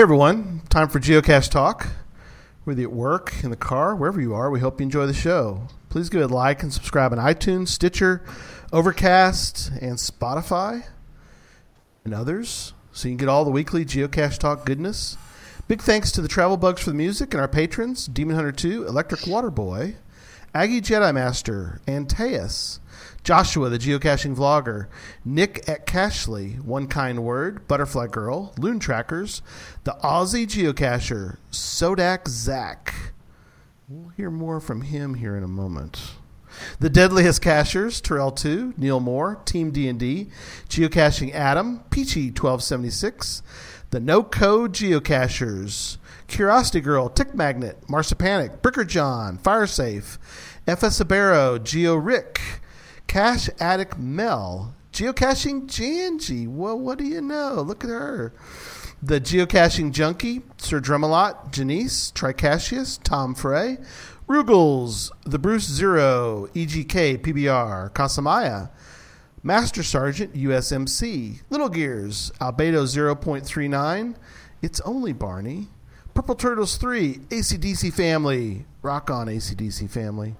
Hey everyone, time for Geocache Talk. Whether you're at work, in the car, wherever you are, we hope you enjoy the show. Please give it a like and subscribe on iTunes, Stitcher, Overcast, and Spotify, and others, so you can get all the weekly Geocache Talk goodness. Big thanks to the Travel Bugs for the music and our patrons Demon Hunter 2, Electric Water Boy, Aggie Jedi Master, Antaeus, Joshua, the geocaching vlogger, Nick at Cashley, One Kind Word, Butterfly Girl, Loon Trackers, the Aussie geocacher, Sodak Zach. We'll hear more from him here in a moment. The Deadliest Cachers, Terrell 2, Neil Moore, Team D&D, Geocaching Adam, Peachy 1276, the No Code Geocachers, Curiosity Girl, Tick Magnet, Marsipanic, Bricker John, Firesafe, FS Abero, Geo Rick, Cache Addict Mel, Geocaching Janji. Well, what do you know? Look at her. The Geocaching Junkie, Sir Drumalot, Janice, Tricassius, Tom Frey, Rugels, The Bruce Zero, EGK, PBR, Casamaya, Master Sergeant, USMC, Little Gears, Albedo 0.39, It's Only Barney, Purple Turtles 3, ACDC Family, Rock On ACDC Family,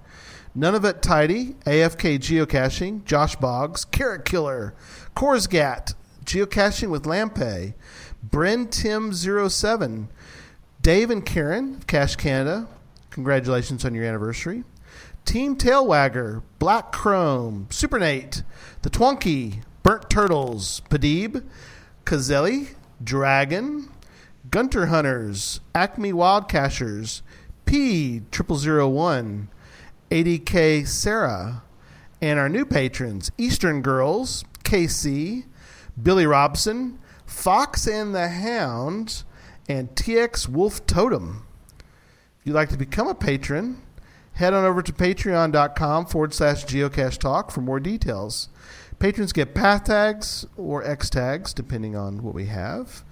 None of It Tidy, AFK Geocaching, Josh Boggs, Carrot Killer, Korsgat, Geocaching with Lampe, Bren Tim 07, Dave and Karen of Cache Canada, congratulations on your anniversary. Team Tailwagger, Black Chrome, Supernate, The Twonky, Burnt Turtles, Padib, Kazelli, Dragon, Gunter Hunters, Acme Wildcachers, P triple zero one, 80K Sarah, and our new patrons Eastern Girls, KC, Billy Robson, Fox and the Hound, and TX Wolf Totem. If you'd like to become a patron, head on over to patreon.com forward slash geocache talk for more details. Patrons get path tags or X tags, depending on what we have.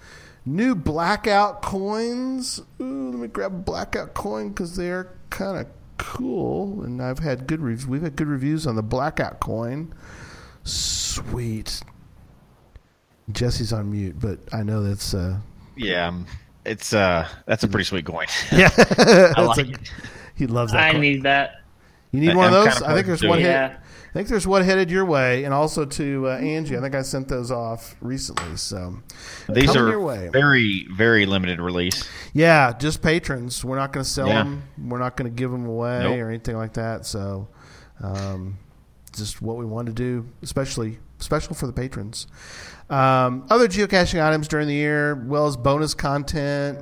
New blackout coins. Ooh, let me grab blackout coin because they're kind of cool, and I've had good reviews. We've had good reviews on the blackout coin. Sweet. Jesse's on mute, but I know that's uh, Yeah, um, it's uh, that's a pretty sweet coin. yeah. I like a- it. He loves that. I coin. need that. You need I- one of I'm those. kinda I think there's one to hit. Yeah. I think there's one headed your way, and also to uh, Angie. I think I sent those off recently. So These are very very limited release. Yeah, just patrons. We're not going to sell Yeah. them. We're not going to give them away Nope. or anything like that. So, um, just what we want to do, especially special for the patrons. Um, other geocaching items during the year, as well as bonus content,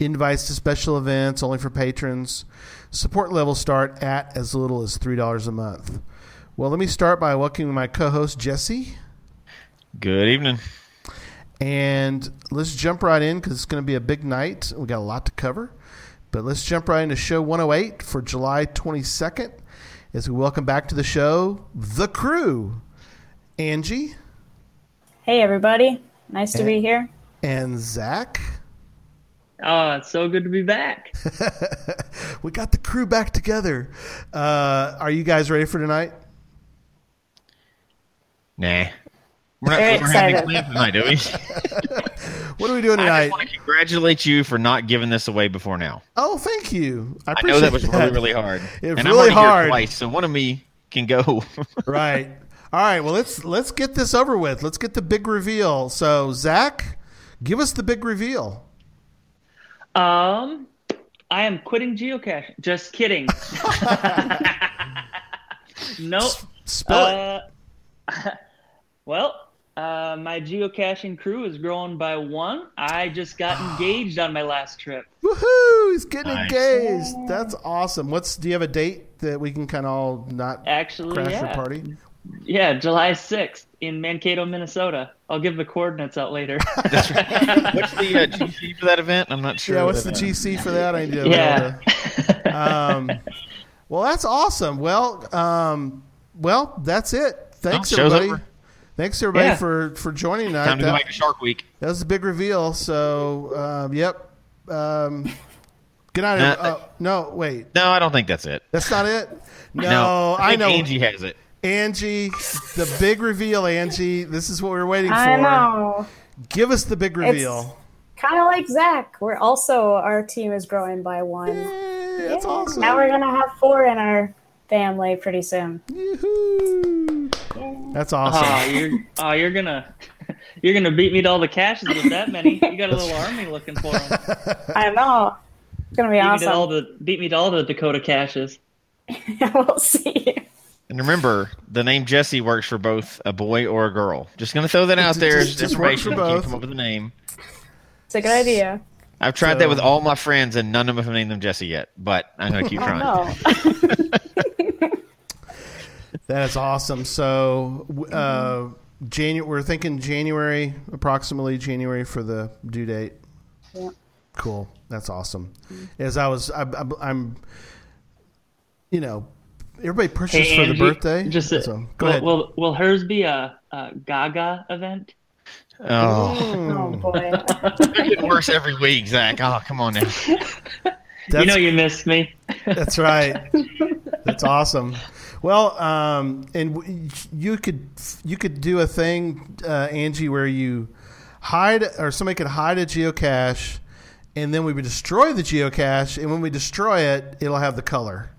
invites to special events only for patrons. Support levels start at as little as three dollars a month. Well, let me start by welcoming my co-host Jesse. Good evening. And let's jump right in because it's going to be a big night. We got a lot to cover. But let's jump right into show 108 for July 22nd as we welcome back to the show the crew Angie Hey, everybody. Nice to be here. and Zach. Oh, it's so good to be back. We got the crew back together. Uh, are you guys ready for tonight? Nah, we're not. Very we're having excited. plans tonight, do we? What are we doing tonight? I tonight? just want to congratulate you for not giving this away before now. Oh, thank you. I, I appreciate know that was really really hard. It was and really I'm already hard. Here twice, so one of me can go. right. All right. Well, let's let's get this over with. Let's get the big reveal. So, Zach, give us the big reveal. Um, I am quitting geocaching. Just kidding. nope. Spill it. Uh, well, uh, my geocaching crew is growing by one. I just got engaged on my last trip. Woohoo! He's getting Nice. engaged. That's awesome. What's do you have a date that we can kind of all not Actually, crash yeah. your party? Yeah, July 6th in Mankato, Minnesota. I'll give the coordinates out later. That's right. What's the uh, GC for that event? I'm not sure. Yeah. What's the what- GC for that? I need to. yeah. Um, well, that's awesome. Well, um, well, that's it. Thanks Oh, show's everybody. over. Thanks everybody Yeah. for for joining tonight. Time to go That- back to Shark Week. That was a big reveal. So, um, yep. Um, good night. Nah, uh, no, wait. No, I don't think that's it. That's not it. No, No, I, think know. Angie has it. Angie, the big reveal, Angie. This is what we were waiting for. I know. Give us the big reveal. kind of like Zach. We're also our team is growing by one. Yay, that's Yeah, awesome. Now we're gonna have four in our family pretty soon. Yoo-hoo. That's awesome. Oh, you're oh, you're gonna you're gonna beat me to all the caches with that many. You got a little army looking for them. I know. It's gonna be Beat me to all awesome. the beat me to all the Dakota caches. we'll see. And remember, the name Jesse works for both a boy or a girl. Just gonna throw that out there Just- as just works for information. Can't both. come up with a name. It's a good idea. I've tried So- that with all my friends, and none of them have named them Jesse yet. But I'm gonna keep trying. Know. That is awesome. So, uh, Janu- we're thinking January, approximately January for the due date. Yeah. Cool. That's awesome. As I was, I, I, I'm, you know, everybody pushes Hey, for the birthday. Just a, so, go will, ahead. Will will hers be a, a Gaga event? Oh, oh boy. they're getting worse every week, Zach. Oh, come on now. That's, you know you missed me. that's right. That's awesome. Well, um, and w- you could you could do a thing, uh, Angie, where you hide or somebody could hide a geocache, and then we would destroy the geocache, and when we destroy it, it'll have the color.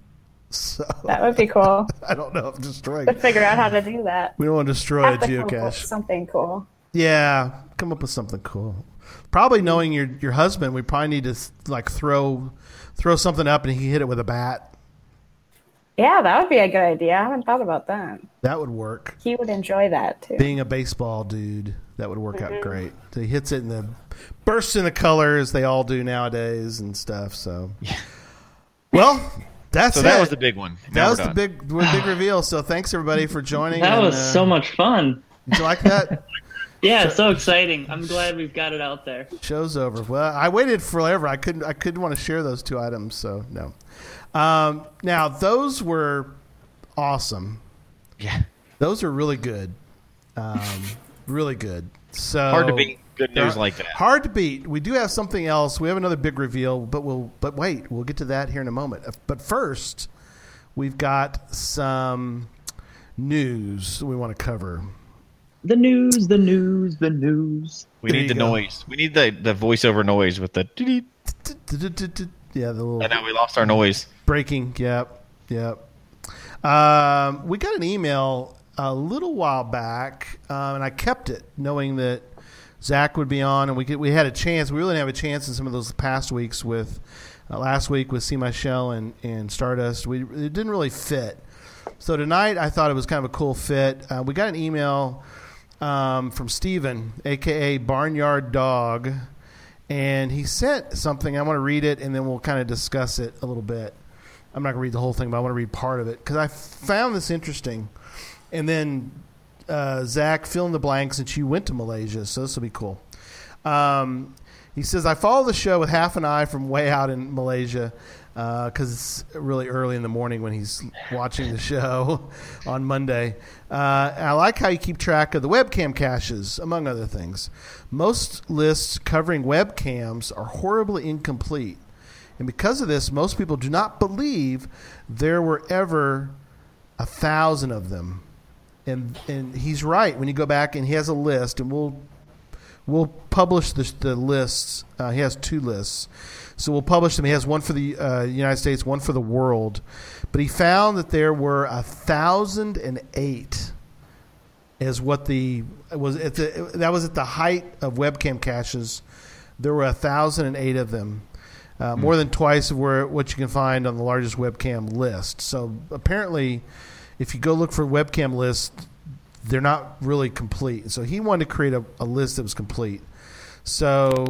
So That would be cool. I don't know if destroying. To figure out how to do that. We don't want to destroy a Have to come up with geocache. something cool. Yeah, come up with something cool. Probably knowing your your husband, we probably need to like throw throw something up and he hit it with a bat. Yeah, that would be a good idea. I haven't thought about that. That would work. He would enjoy that too. Being a baseball dude, that would work out great. So he hits it in the bursts in the colors they all do nowadays and stuff. So, well, that's So it. that was the big one. that was we're the big big reveal. So thanks everybody for joining. That and, was uh, so much fun. Did you like that? Yeah, so exciting. I'm glad we've got it out there. Show's over. Well, I waited forever. I couldn't. I couldn't want to share those two items. So no. Um, now those were awesome. Yeah, Those are really good. Um, really good. So hard to beat good They're news like that. Hard to beat. We do have something else. We have another big reveal, but we'll. But wait, we'll get to that here in a moment. But first, we've got some news we want to cover. The news, the news, the news. We There need the go. noise. We need the the voiceover noise with the. Yeah, the little I know we lost our noise. Breaking. Yep. Yep. Um, we got an email a little while back, um, and I kept it, knowing that Zach would be on, and we could, we had a chance. We really didn't have a chance in some of those past weeks with uh, last week with See My Shell and, and Stardust. We it didn't really fit. So tonight, I thought it was kind of a cool fit. Uh, we got an email um, from Steven, aka Barnyard Dog, and he sent something. I want to read it, and then we'll kind of discuss it a little bit. I'm not going to read the whole thing, but I want to read part of it because I found this interesting. And then uh, Zach, fill in the blanks, and she went to Malaysia, so this will be cool. Um, he says, I follow the show with half an eye from way out in Malaysia because it's really early in the morning when he's watching the show on Monday. Uh, I like how you keep track of the webcam caches, among other things. Most lists covering webcams are horribly incomplete. And because of this, most people do not believe there were ever a thousand of them. And and he's right. When you go back and he has a list, and we'll we'll publish the, the lists. Uh, he has two lists, so we'll publish them. He has one for the uh, United States, one for the world. But he found that there were a thousand and eight, is what the was at the that was at the height of webcam caches. There were a thousand and eight of them, uh, more than twice of where what you can find on the largest webcam list. So apparently, if you go look for webcam lists, they're not really complete. So he wanted to create a, a list that was complete. So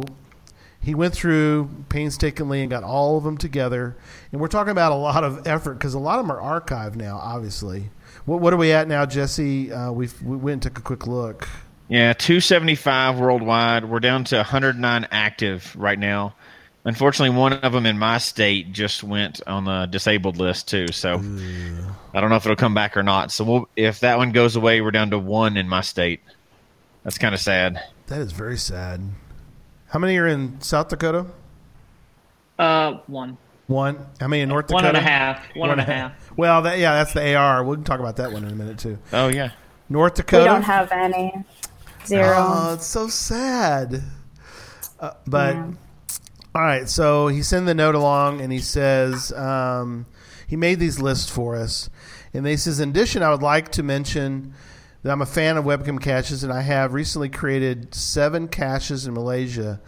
he went through painstakingly and got all of them together. And we're talking about a lot of effort because a lot of them are archived now, obviously. What, what are we at now, Jesse? Uh, we've, we went and took a quick look. Yeah, 275 worldwide. We're down to 109 active right now. Unfortunately, one of them in my state just went on the disabled list too. So I don't know if it'll come back or not. So we'll, if that one goes away, we're down to one in my state. That's kind of sad. That is very sad. How many are in South Dakota? Uh, one. One. How many in North One Dakota? and a half. One and a half. Well, that, yeah, that's the AR. We'll talk about that one in a minute too. Oh yeah. North Dakota. We don't have any. Zero. Oh, it's so sad. Uh, but all right, so he sent the note along, and he says um, he made these lists for us, and he says in addition, I would like to mention that I'm a fan of webcam caches, and I have recently created seven caches in Malaysia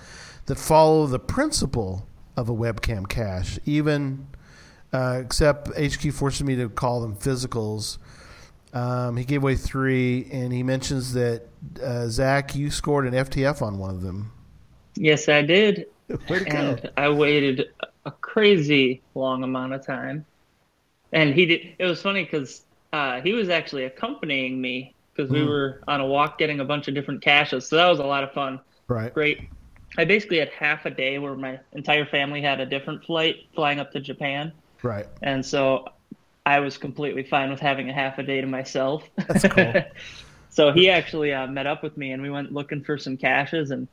that follow the principle of a webcam cache, even uh, except HQ forces me to call them physicals. Um, he gave away three, and he mentions that uh, Zach, you scored an FTF on one of them. Yes, I did. It go? and I waited a crazy long amount of time. And he did. It was funny because uh, he was actually accompanying me because we Mm. were on a walk getting a bunch of different caches. So that was a lot of fun. Right. Great. I basically had half a day where my entire family had a different flight flying up to Japan, Right. and so I was completely fine with having a half a day to myself. That's cool. so he actually uh, met up with me, and we went looking for some caches, and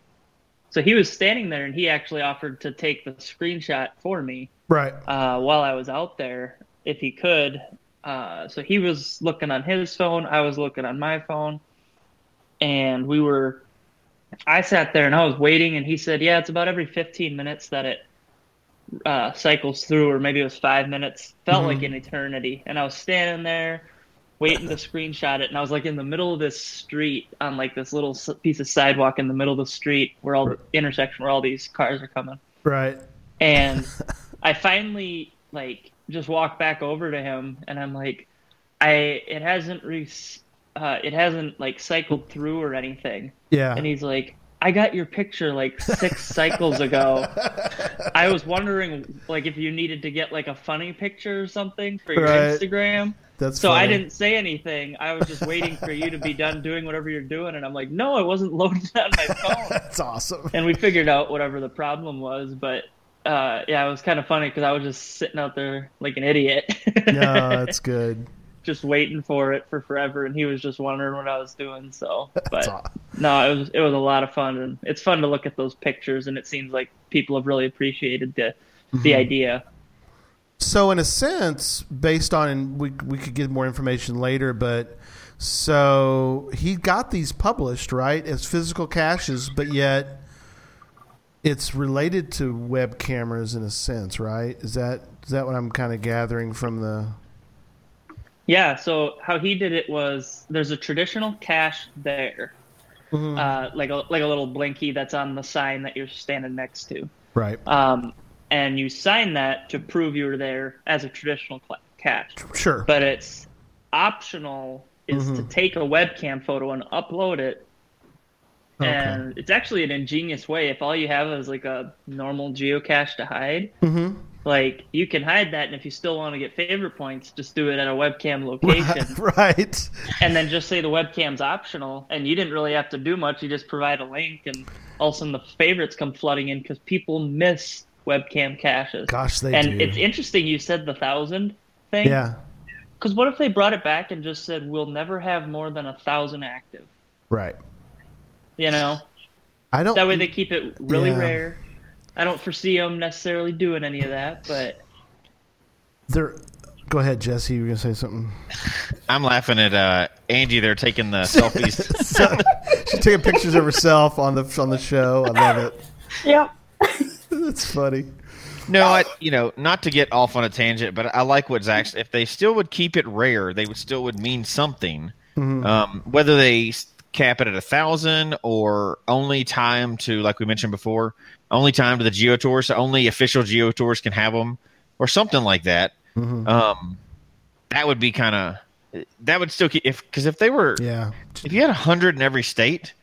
so he was standing there, and he actually offered to take the screenshot for me Right. uh, while I was out there, if he could. Uh, so he was looking on his phone, I was looking on my phone, and we were. I sat there and I was waiting, and he said, "Yeah, it's about every 15 minutes that it uh, cycles through, or maybe it was five minutes. Felt Mhm. like an eternity." And I was standing there waiting to screenshot it, and I was like in the middle of this street on like this little piece of sidewalk in the middle of the street where all the intersection where all these cars are coming Right. and I finally like just walked back over to him, and I'm like, I it hasn't re- uh, it hasn't like cycled through or anything, Yeah. and he's like, I got your picture like six cycles ago. I was wondering like if you needed to get like a funny picture or something for your Right. Instagram. That's So I didn't say anything. I was just waiting for you to be done doing whatever you're doing, and I'm like, no, I wasn't loaded on my phone That's awesome. and we figured out whatever the problem was. But uh, yeah, it was kind of funny because I was just sitting out there like an idiot, No, that's good. Just waiting for it for forever, and he was just wondering what I was doing. So, but aw- no, it was it was a lot of fun, and it's fun to look at those pictures, and it seems like people have really appreciated the the Mm-hmm. idea. So, in a sense, based on, and we we could get more information later, but so he got these published right as physical caches, but yet it's related to web cameras in a sense, right? Is that is that what I'm kind of gathering from the? Yeah. So how he did it was there's a traditional cache there, Mhm. uh, like a like a little blinky that's on the sign that you're standing next to. Right. um, and you sign that to prove you were there as a traditional cache. Sure. But it's optional is to Mhm. take a webcam photo and upload it. Okay. And it's actually an ingenious way. If all you have is like a normal geocache to hide, hmm like you can hide that, and if you still want to get favorite points, just do it at a webcam location, right. and then just say the webcam's optional, and you didn't really have to do much. You just provide a link, and all of a sudden the favorites come flooding in because people miss webcam caches. Gosh, they and do. it's interesting you said the thousand thing. yeah. Because what if they brought it back and just said we'll never have more than a thousand active? Right. You know, I don't. that way they keep it really Yeah. rare. I don't foresee them necessarily doing any of that, but They're, go ahead, Jesse. You were gonna say something. I'm laughing at uh, Angie. They're taking the selfies. So, she's taking pictures of herself on the on the show. I love it. Yep. That's funny. no, I, you know, not to get off on a tangent, but I like what Zach. If they still would keep it rare, they would still would mean something. Um, whether they s- cap it at a thousand or only time to, like we mentioned before, only time to the geo tours, so only official geo tours can have them, or something like that. Um, that would be kind of that would still keep if because if they were Yeah. if you had a hundred in every state,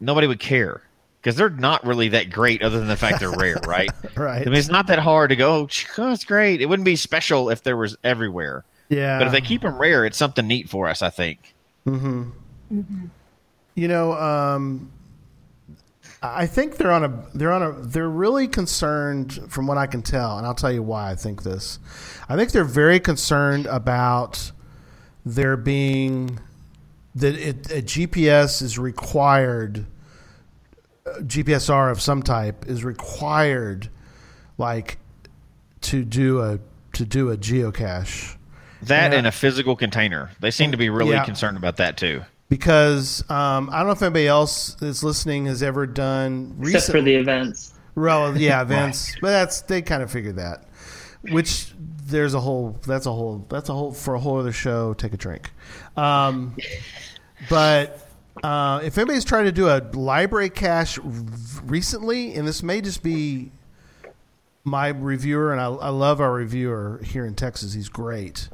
nobody would care because they're not really that great, other than the fact they're rare, right? Right. I mean, it's not that hard to go. Oh, it's great. It wouldn't be special if there was everywhere, yeah. but if they keep them rare, it's something neat for us. I think. You know, um, I think they're on a they're on a they're really concerned from what I can tell, and I'll tell you why I think this. I think they're very concerned about there being that it, a GPS is required. GPSR of some type is required, like to do a to do a geocache. That Yeah. and a physical container. They seem to be really Yeah. concerned about that too. Because um, I don't know if anybody else that's listening has ever done Except for the events. Well, yeah, events, but that's they kind of figured that. Which there's a whole that's a whole that's a whole for a whole other show. Take a drink. Um, but uh, if anybody's trying to do a library cache recently, and this may just be my reviewer, and I, I love our reviewer here in Texas. He's great.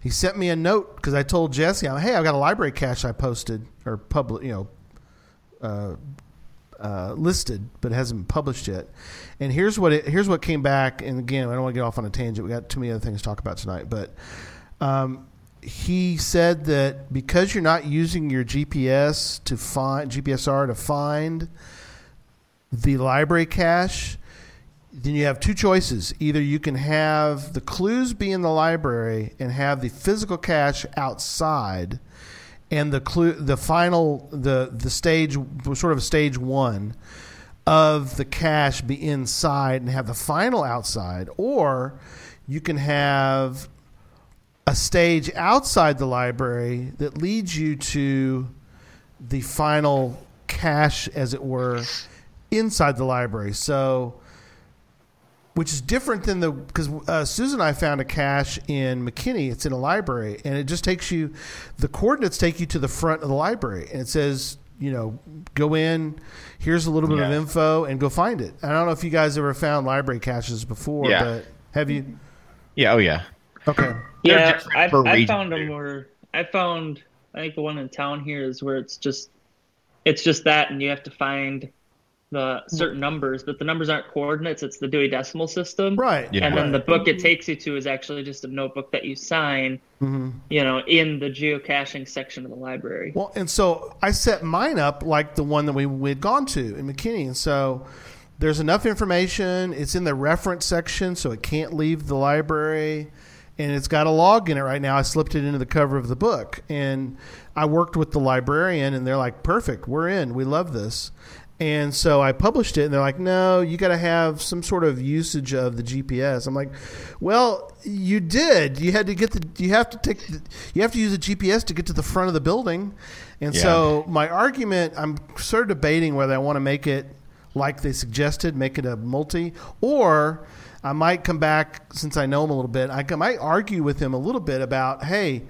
He sent me a note because I told Jesse, "Hey, I've got a library cache I posted or public, you know, uh, uh, listed, but hasn't been published yet." And here's what it, here's what came back. And again, I don't want to get off on a tangent. We got too many other things to talk about tonight, but um, he said that because you're not using your GPS to find GPSR to find the library cache then you have two choices. Either you can have the clues be in the library and have the physical cache outside, and the clue, the final, the the stage, sort of stage one of the cache be inside and have the final outside, or you can have a stage outside the library that leads you to the final cache, as it were, inside the library. So which is different than the because uh, Susan and I found a cache in McKinney. It's in a library, and it just takes you. The coordinates take you to the front of the library, and it says, you know, go in. Here's a little bit Yeah. of info, and go find it. I don't know if you guys ever found library caches before, Yeah. but have you? Yeah. Oh yeah. Okay. Yeah, different I, per I region, found them too. where I found. I think the one in town here is where it's just, it's just that, and you have to find the certain numbers, but the numbers aren't coordinates. It's the Dewey Decimal System, Right. Yeah. And then the book it takes you to is actually just a notebook that you sign, Mhm. you know, in the geocaching section of the library. Well, and so I set mine up like the one that we we had gone to in McKinney, and so there's enough information. It's in the reference section, so it can't leave the library, and it's got a log in it right now. I slipped it into the cover of the book, and I worked with the librarian, and they're like, "Perfect, we're in. We love this." And so I published it, and they're like, "No, you got to have some sort of usage of the GPS." I'm like, "Well, you did. You had to get the. You have to take. The, you have to use the GPS to get to the front of the building." And Yeah. so my argument, I'm sort of debating whether I want to make it like they suggested, make it a multi, or I might come back since I know him a little bit. I might argue with him a little bit about, hey,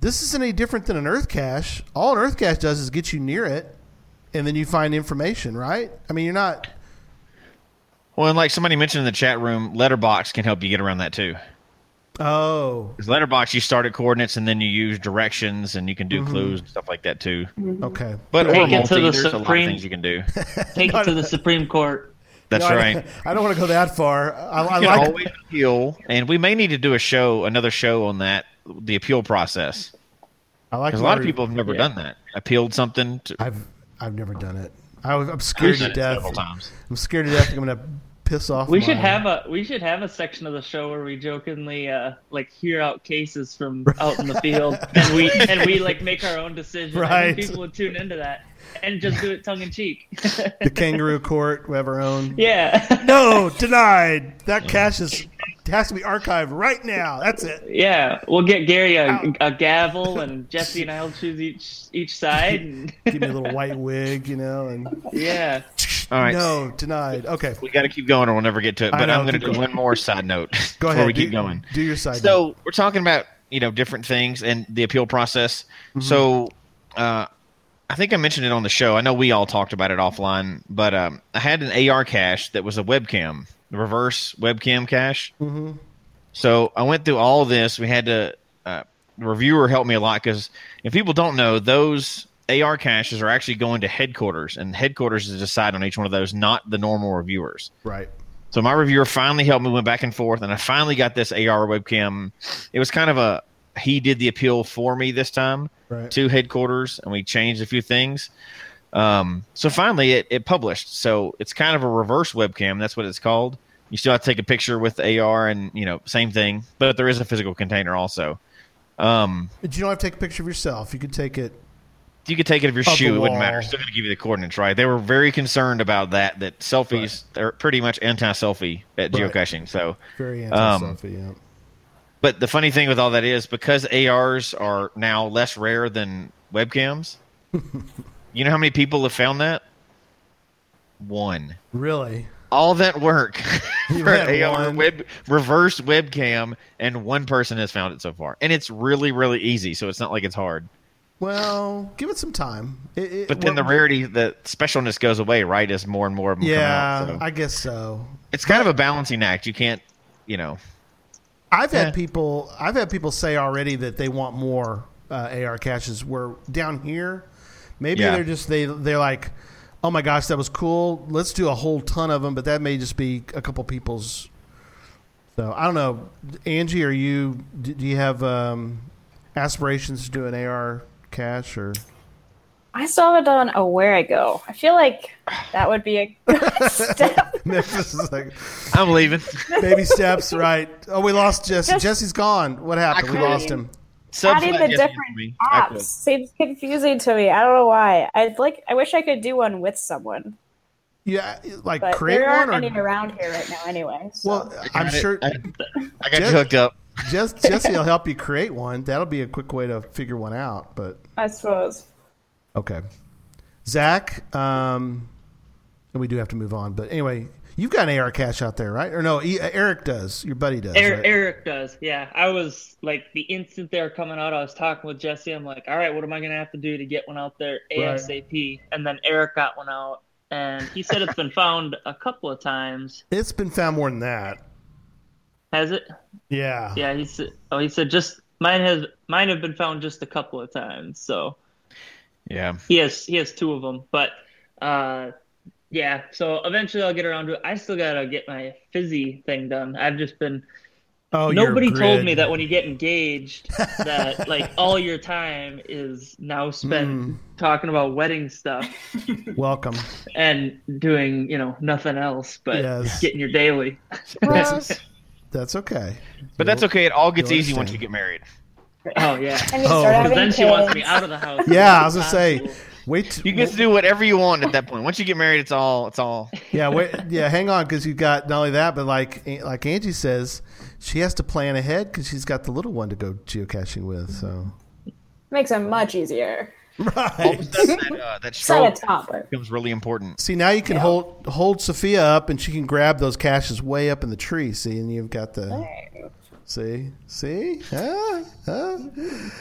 this isn't any different than an Earth cache. All an Earth cache does is get you near it, and then you find information, right? I mean, you're not. Well, and like somebody mentioned in the chat room, Letterbox can help you get around that too. Oh, Because Letterbox, you start at coordinates and then you use directions and you can do Mm-hmm. clues and stuff like that too. okay. But or Take it to multi, the there's a lot of things you can do. Take it to the Supreme Court. That's No, I- right. I, don't want to go that far. I, I like. always appeal, and we may need to do a show, another show on that, the appeal process. I like Because a lot of people have never Yeah. done that. Appealed something. To, I've I've never done it. I, was- I'm scared to death. times. I'm scared to death. I'm going to piss off. We should have a we should have a section of the show where we jokingly uh, like hear out cases from out in the field, and we and we like make our own decision. I Right. think people would tune into that and just do it tongue in cheek. the kangaroo court. We have our own. yeah, No, denied. That cache is has to be archived right now. That's it. yeah. We'll get Gary a, Ow. a gavel, and Jesse and I'll choose each each side. And Give me a little white wig, you know, and yeah, All right. no, denied. Okay, We got to keep going, or we'll never get to it. But know, I'm going to do going. one more side note go before ahead. we do, keep going. Do your side. note. So we're talking about you know different things and the appeal process. Mm-hmm. So uh, I think I mentioned it on the show. I know we all talked about it offline, but um, I had an AR cache that was a webcam, the reverse webcam cache. Mhm. So I went through all this. We had to. Uh, the reviewer helped me a lot because if people don't know, those AR caches are actually going to headquarters, and headquarters is decide on each one of those, not the normal reviewers. right. So my reviewer finally helped me, went back and forth, and I finally got this AR webcam. It was kind of a he did the appeal for me this time Right. to headquarters, and we changed a few things. Um, so finally, it, it published. So it's kind of a reverse webcam. That's what it's called. You still have to take a picture with the AR, and you know, same thing, but there is a physical container also. Um, But you don't have to take a picture of yourself. You could take it. you could take it of your shoe; it wouldn't matter. It's Still going to give you the coordinates, right? They were very concerned about that. That selfies are pretty much anti-selfie at Right. geocaching. So Very Um, anti-selfie. yeah. But the funny thing with all that is because ARs are now less rare than webcams. you know how many people have found that? One. Really? All that work for an AR web reverse webcam, and one person has found it so far, and it's really really easy. So it's not like it's hard. Well, give it some time. It, it- But then the rarity, the specialness goes away, right? As more and more of them Yeah, come out. So. I guess so. it's kind of a balancing act. You can't, you know. I've had Yeah. people. I've had people say already that they want more uh, AR caches. Where down here, maybe Yeah. they're just they they're like, oh my gosh, that was cool. Let's do a whole ton of them. But that may just be a couple people's. So I don't know, Angie. Are you? Do do you have um, aspirations to do an AR cache or? I still haven't done a where I go. I feel like that would be a good step. Memphis is like I'm leaving. baby steps, right? Oh, we lost Jesse. Just- Jesse's gone. What happened? We lost him. Adding the different answered me. I apps seems confusing to me. I don't know why. I'd like. I wish I could do one with someone, Yeah, like but create there aren't one or any around here right now. Anyway, so. well, I'm sure. I, I got Just- you hooked up. Jess, Jesse will help you create one. That'll be a quick way to figure one out. But I suppose. Okay, Zach, um, and we do have to move on. But anyway, you've got an AR cache out there, right? Or no, E- Eric does. Your buddy does. Eric, right? Eric does. Yeah, I was like the instant they were coming out, I was talking with Jesse. I'm like, all right, what am I gonna have to do to get one out there Right. ASAP? And then Eric got one out, and he said it's been found a couple of times. It's been found more than that. Has it? Yeah. Yeah, he said. Oh, he said just mine has mine have been found just a couple of times. So Yeah. he has he has two of them, but uh, yeah. So eventually I'll get around to it. I still gotta get my fizzy thing done. I've just been Oh, Nobody told me that when you get engaged, that like all your time is now spent Mm. talking about wedding stuff Welcome. and doing, you know, nothing else but Yes. getting your daily. That's okay. But that's okay. It all gets You'll easy once you get married. Oh yeah. And you Oh. start Because having then kids. she wants me out of the house. Yeah, I was gonna say. Wait. t- You get to do whatever you want at that point. Once you get married, it's all it's all. Yeah, wait, yeah. Hang on, because you've got not only that, but like like Angie says, she has to plan ahead because she's got the little one to go geocaching with. So Makes it much easier. right. that, uh, that Set a stroke becomes really important. See now you can hold hold Sophia up, and she can grab those caches way up in the tree. See, and you've got the see see. Huh? Huh?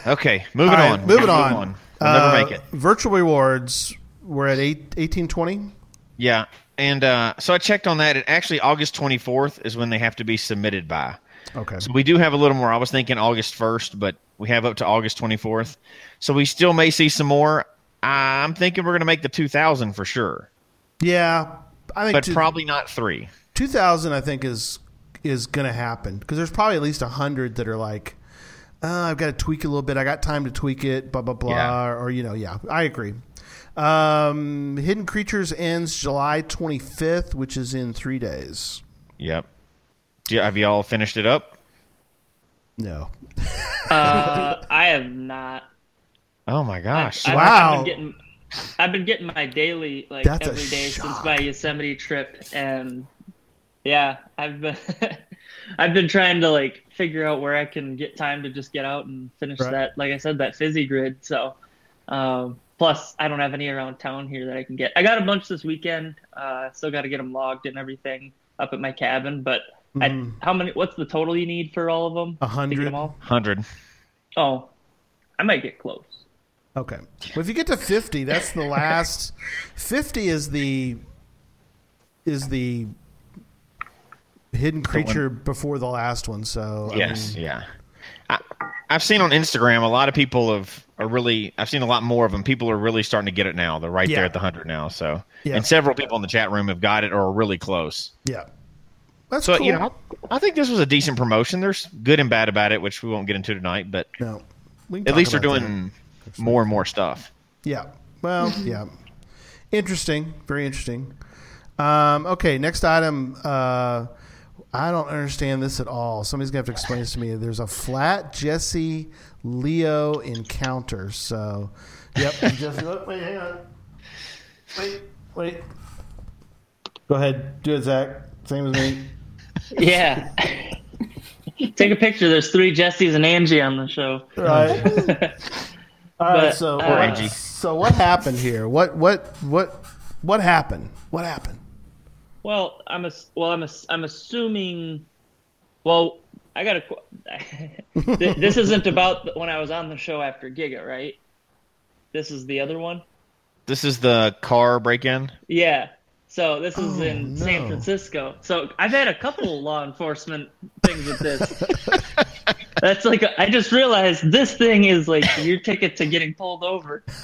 Okay, moving right, on. moving Move on. We'll never Uh, make it. Virtual rewards. We're at eight, 1820. Yeah, and uh, so I checked on that. It actually August 24th is when they have to be submitted by. Okay. So we do have a little more. I was thinking August 1st, but we have up to August 24th. So we still may see some more. I'm thinking we're going to make the 2000 for sure, Yeah, I think but two- probably not three. 2000 I think is is going to happen because there's probably at least a 100 that are like uh, I've got to tweak it a little bit. I got time to tweak it, blah blah blah Yeah. or you know, yeah, I agree. Um, Hidden Creatures ends July 25th, which is in 3 days. Yep. Do you, have you all finished it up? No. Uh, I have not. Oh my gosh. I've, Wow. I've been getting, I've been getting my daily like That's a every day since my Yosemite trip, and yeah, I've been, I've been trying to like figure out where I can get time to just get out and finish Right. that. Like I said, that fizzy grid. So, um, plus I don't have any around town here that I can get. I got a bunch this weekend. Uh, still got to get them logged and everything up at my cabin, but. I, Mhm. how many? What's the total you need for all of them? A To get hundred. them all? 100. Oh, I might get close. Okay. Well, if you get to 50, that's the last 50 is the is the hidden creature before the last one. So I Yes, mean, yeah. I, I've seen on Instagram a lot of people have are really. I've seen a lot more of them. People are really starting to get it now. They're right Yeah. there at the hundred now. So, Yeah. and several people in the chat room have got it or are really close. yeah. That's So cool. you know, I, I think this was a decent promotion. There's good and bad about it, which we won't get into tonight. But no. At least they're about that. doing more and more stuff. Yeah. Well, yeah. Interesting. Very interesting. Um, okay, next item. Uh, I don't understand this at all. Somebody's gonna have to explain this to me. There's a flat Jesse Leo encounter. So, yep. Jesse, look, wait, hang on. Wait, wait. Go ahead. Do it, Zach. Same as me. Yeah. Take a picture. There's three Jessies and Angie on the show. Right. All right. But, So, uh, what, so what happened here? What what what what happened? What happened? Well, I'm a, well, I'm a, I'm assuming. Well, I got to. this isn't about when I was on the show after Giga, right? This is the other one. This is the car break-in. Yeah. So this is Oh, in no. San Francisco. So I've had a couple law enforcement things with this. That's like I just realized this thing is like your ticket to getting pulled over.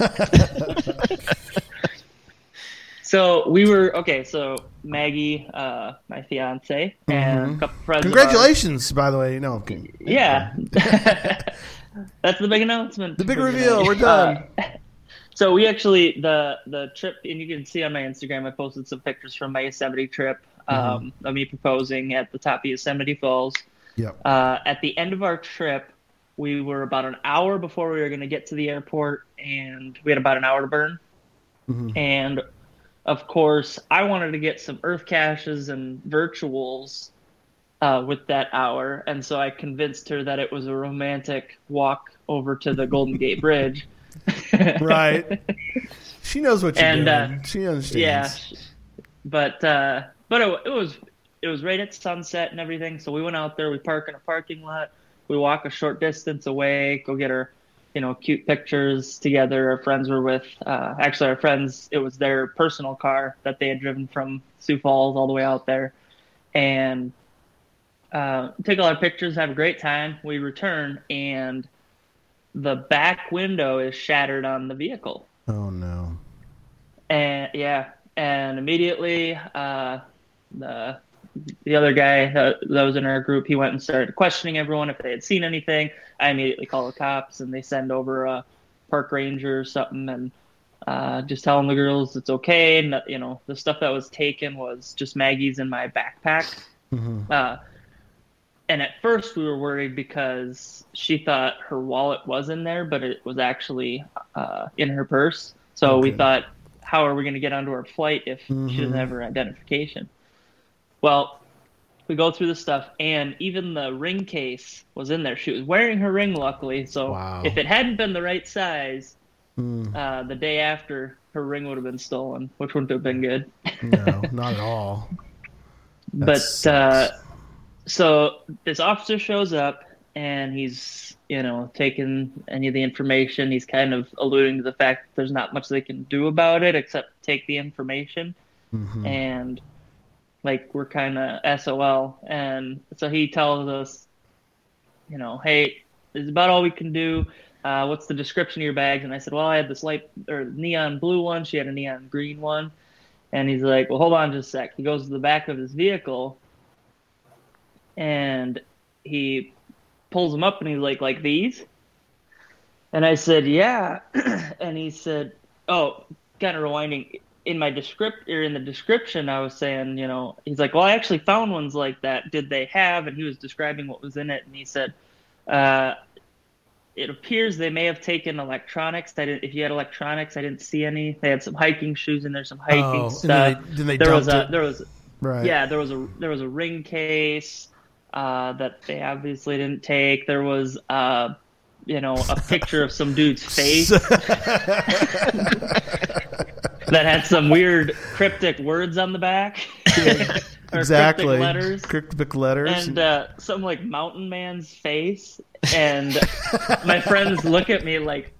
so we were okay. So Maggie, uh, my fiance, and a couple friends. Congratulations, by the way. No, yeah. That's the big announcement. The big reveal, we're done. Uh, so we actually the the trip, and you can see on my Instagram, I posted some pictures from my Yosemite trip um, Mm-hmm. of me proposing at the top of Yosemite Falls. Yep. Uh, at the end of our trip, we were about an hour before we were going to get to the airport, and we had about an hour to burn. Mhm. And of course, I wanted to get some Earth caches and virtuals uh, with that hour, and so I convinced her that it was a romantic walk over to the Golden Gate Bridge. Right. She knows what you're And, doing. uh, she understands. yeah, but uh, but it, it was it was right at sunset and everything. So we went out there. We park in a parking lot. We walk a short distance away. Go get our you know cute pictures together. Our friends were with uh, actually our friends. It was their personal car that they had driven from Sioux Falls all the way out there, and uh, take a lot of pictures. Have a great time. We return and the back window is shattered on the vehicle. Oh no. And yeah, and immediately uh, the the other guy that, that was in our group, he went and started questioning everyone if they had seen anything. I immediately call the cops, and they send over a park ranger or something, and uh, just telling the girls it's okay. And you know, the stuff that was taken was just Maggie's in my backpack. Mhm. Uh, and at first we were worried because she thought her wallet was in there, but it was actually uh, in her purse. So we thought, how are we going to get onto our flight if she Mhm. doesn't have her identification? Well, we go through the stuff, and even the ring case was in there. She was wearing her ring, luckily. So Wow. if it hadn't been the right size, Mm, uh, the day after, her ring would have been stolen, which wouldn't have been good. no, not at all. That but uh, so this officer shows up and he's you know taking any of the information he's kind of alluding to the fact that there's not much they can do about it except take the information Mhm. and like we're kind of sol and so he tells us you know hey this is about all we can do. Uh, what's the description of your bags? And i said well i had this light or neon blue one she had a neon green one. And he's like well hold on just a sec. He goes to the back of his vehicle and he pulls them up and he's like like these? And i said yeah. And he said oh kind of rewinding in my descript or in the description i was saying you know he's like well i actually found ones like that did they have and he was describing what was in it and he said uh it appears they may have taken electronics. I didn't, if you had electronics, I didn't see any. They had some hiking shoes and there's some hiking Oh, and stuff. then they, then they there was a it. there was right. yeah there was a there was a ring case uh, that they obviously didn't take. There was uh, you know a picture of some dude's face that had some weird cryptic words on the back. Exactly. cryptic letters. Cryptic letters. And uh, some like mountain man's face, and my friends look at me like,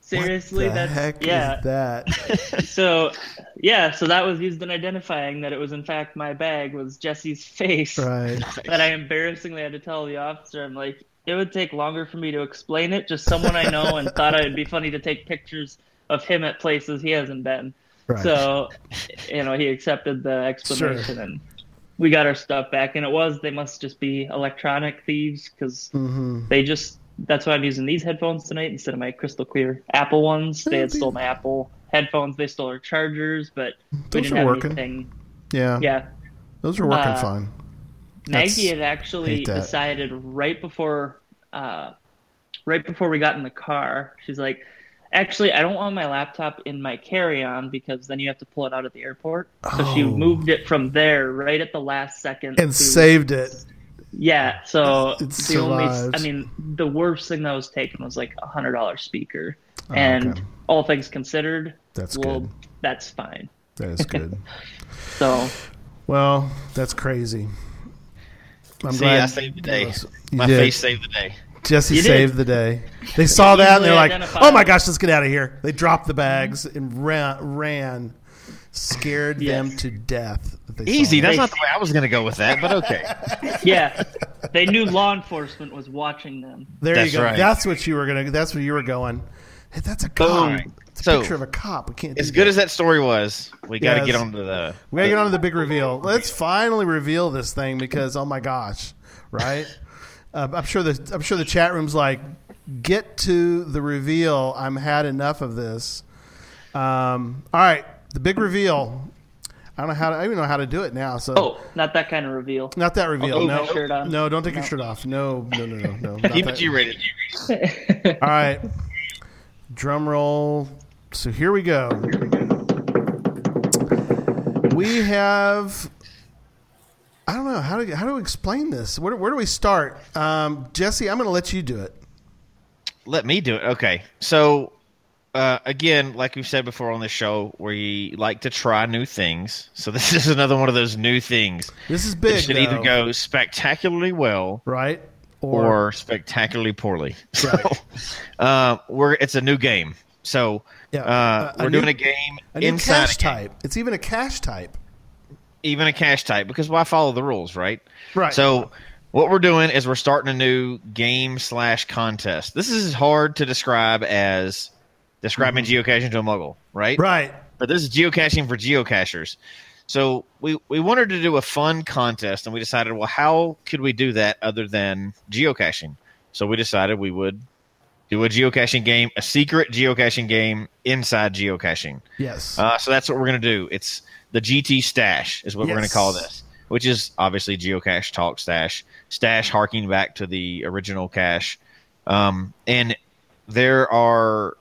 seriously, what the that's heck yeah. is that? So yeah, so that was used in identifying that it was in fact my bag was Jesse's face right. that I embarrassingly had to tell the officer. I'm like, it would take longer for me to explain it. Just someone I know and thought it'd be funny to take pictures of him at places he hasn't been. Right. So, you know, he accepted the explanation and we got our stuff back. And it was, they must just be electronic thieves because hmm they just, that's why I'm using these headphones tonight instead of my crystal clear Apple ones. They had stole my Apple headphones. They stole our chargers, but we didn't are have working. anything. Yeah. Yeah. Those are working Uh, fine. That's- Maggie had actually decided right before, uh, right before we got in the car, she's like, "Actually, I don't want my laptop in my carry-on because then you have to pull it out at the airport." So she Oh. moved it from there right at the last second And to- saved it. Yeah, so It the only, I mean, the worst thing that was taken was like a hundred dollar speaker, Oh, and okay. all things considered, That's well, good. that's fine. That is good. So well, that's crazy. I'm See, I saved the day. You My did. face saved the day. Jesse You did. saved the day. They saw that and they're like, identified. "Oh my gosh, let's get out of here!" They dropped the bags and ran, ran scared them Yes. to death. that they saw Easy. that. That's not the way I was going to go with that, but okay. yeah, they knew law enforcement was watching them. There That's you go. right. That's what you were gonna. That's where you were going. Hey, that's a cop. Boom. It's a So, picture of a cop. We can't. As good that. as that story was, we got to Yes. get on to the. We gotta get on to the big reveal. Let's finally reveal this thing because oh my gosh, right? Uh, I'm sure the I'm sure the chat room's like, get to the reveal. I'm had enough of this. Um, all right, the big reveal. I don't know how to, I don't even know how to do it now. So Oh, not that kind of reveal. not that reveal. Oh, no, my shirt on. no, don't take your shirt off. No, no, no, no, no. not Keep it G rated. All right. Drum roll. So here we go. We have. I don't know how to how to explain this. Where, where do we start? Um, Jesse, I'm going to let you do it. Let me do it. Okay. So, uh, again, like we've said before on this show, we like to try new things. So this is another one of those new things. This is It big. should either go spectacularly well right or, spectacularly poorly. So, uh, we're it's a new game. So Yeah. uh, we're new- doing a game a new inside cache a type. It's even a cache type. Even a cache type because why follow the rules, right? Right. So what we're doing is we're starting a new game slash contest. This is hard to describe as describing geocaching to a muggle, right? Mm-hmm. Right. But this is geocaching for geocachers. So we we wanted to do a fun contest, and we decided, well, how could we do that other than geocaching? So we decided we would do a geocaching game, a secret geocaching game inside geocaching. Yes. Uh, so that's what we're going to do. It's the GT Stash is what we're going to call this, which is obviously Geocache Talk Stash. Stash harking back to the original cache. Um, and there are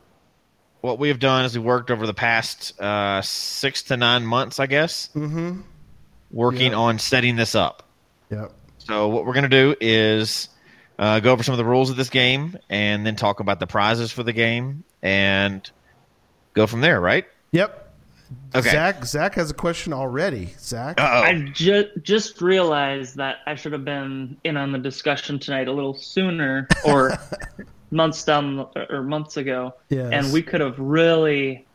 what we have done is we worked over the past uh, six to nine months, I guess, mm-hmm. working Yeah. on setting this up. Yep. So what we're going to do is uh, go over some of the rules of this game, and then talk about the prizes for the game, and go from there. Right? Yep. Okay. Zach. Zach has a question already. Zach. Uh-oh. I ju- just realized that I should have been in on the discussion tonight a little sooner, or months down or months ago, Yes. and we could have really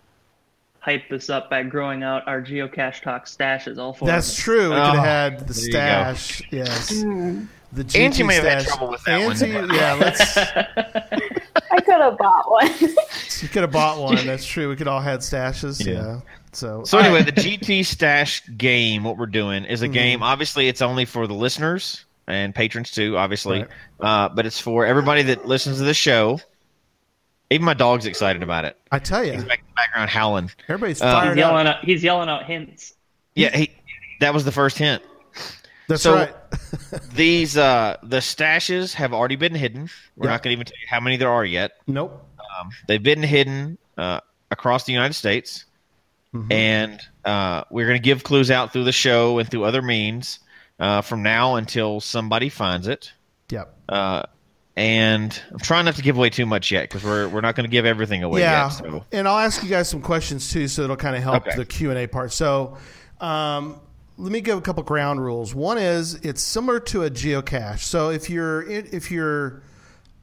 hyped this up by growing out our geocache talk stashes. All four. That's true. We could Oh, have had the there you go. stash. Yes. Hmm. The GT Angie may have had trouble with that one. Angie, Yeah, let's. I could have bought one. You could have bought one. That's true. We could all had stashes. Yeah. Yeah. So. So anyway, the GT Stash game, what we're doing is a game. Obviously, it's only for the listeners and patrons too. Obviously, Right. uh, but it's for everybody that listens to the show. Even my dog's excited about it. I tell you, He's back in the background howling. everybody's Uh, fired He's up. yelling out. He's yelling out hints. Yeah, he, that was the first hint. That's so- right. These uh, the stashes have already been hidden. We're Yeah. not going to even tell you how many there are yet. nope. Um, they've been hidden uh, across the United States, Mhm. and uh, we're going to give clues out through the show and through other means uh, from now until somebody finds it. Yep. Uh, and I'm trying not to give away too much yet because we're we're not going to give everything away yeah. yet. So And I'll ask you guys some questions too, so it'll kind of help Okay. the Q and A part. So, um, let me give a couple ground rules. One is it's similar to a geocache. So if you're if you're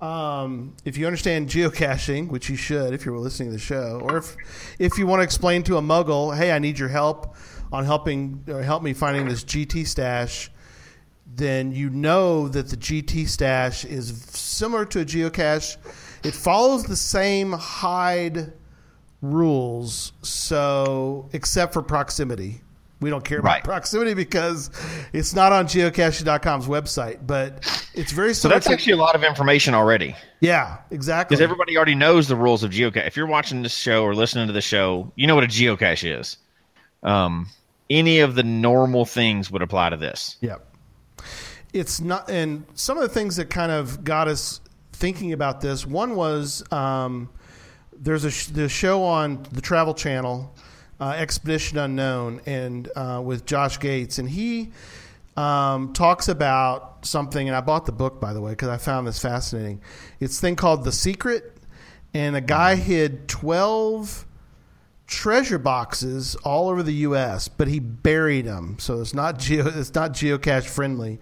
um, if you understand geocaching, which you should if you're listening to the show, or if if you want to explain to a muggle, hey, I need your help on helping or help me finding this GT stash, then you know that the GT stash is similar to a geocache. It follows the same hide rules, so except for proximity. We don't care about Right. proximity because it's not on geocaching.com's website, but it's very so that's actually a lot of information already yeah, exactly. because everybody already knows the rules of geocache. If you're watching this show or listening to the show, you know what a geocache is. Um, any of the normal things would apply to this. Yep. It's not, and some of the things that kind of got us thinking about this. One was um, there's a sh- the show on the Travel Channel, uh, Expedition Unknown, and uh, with Josh Gates, and he um, talks about something, and I bought the book by the way because I found this fascinating. It's thing called The Secret, and a guy hid twelve treasure boxes all over the U.S., but he buried them, so it's not geo it's not geocache friendly.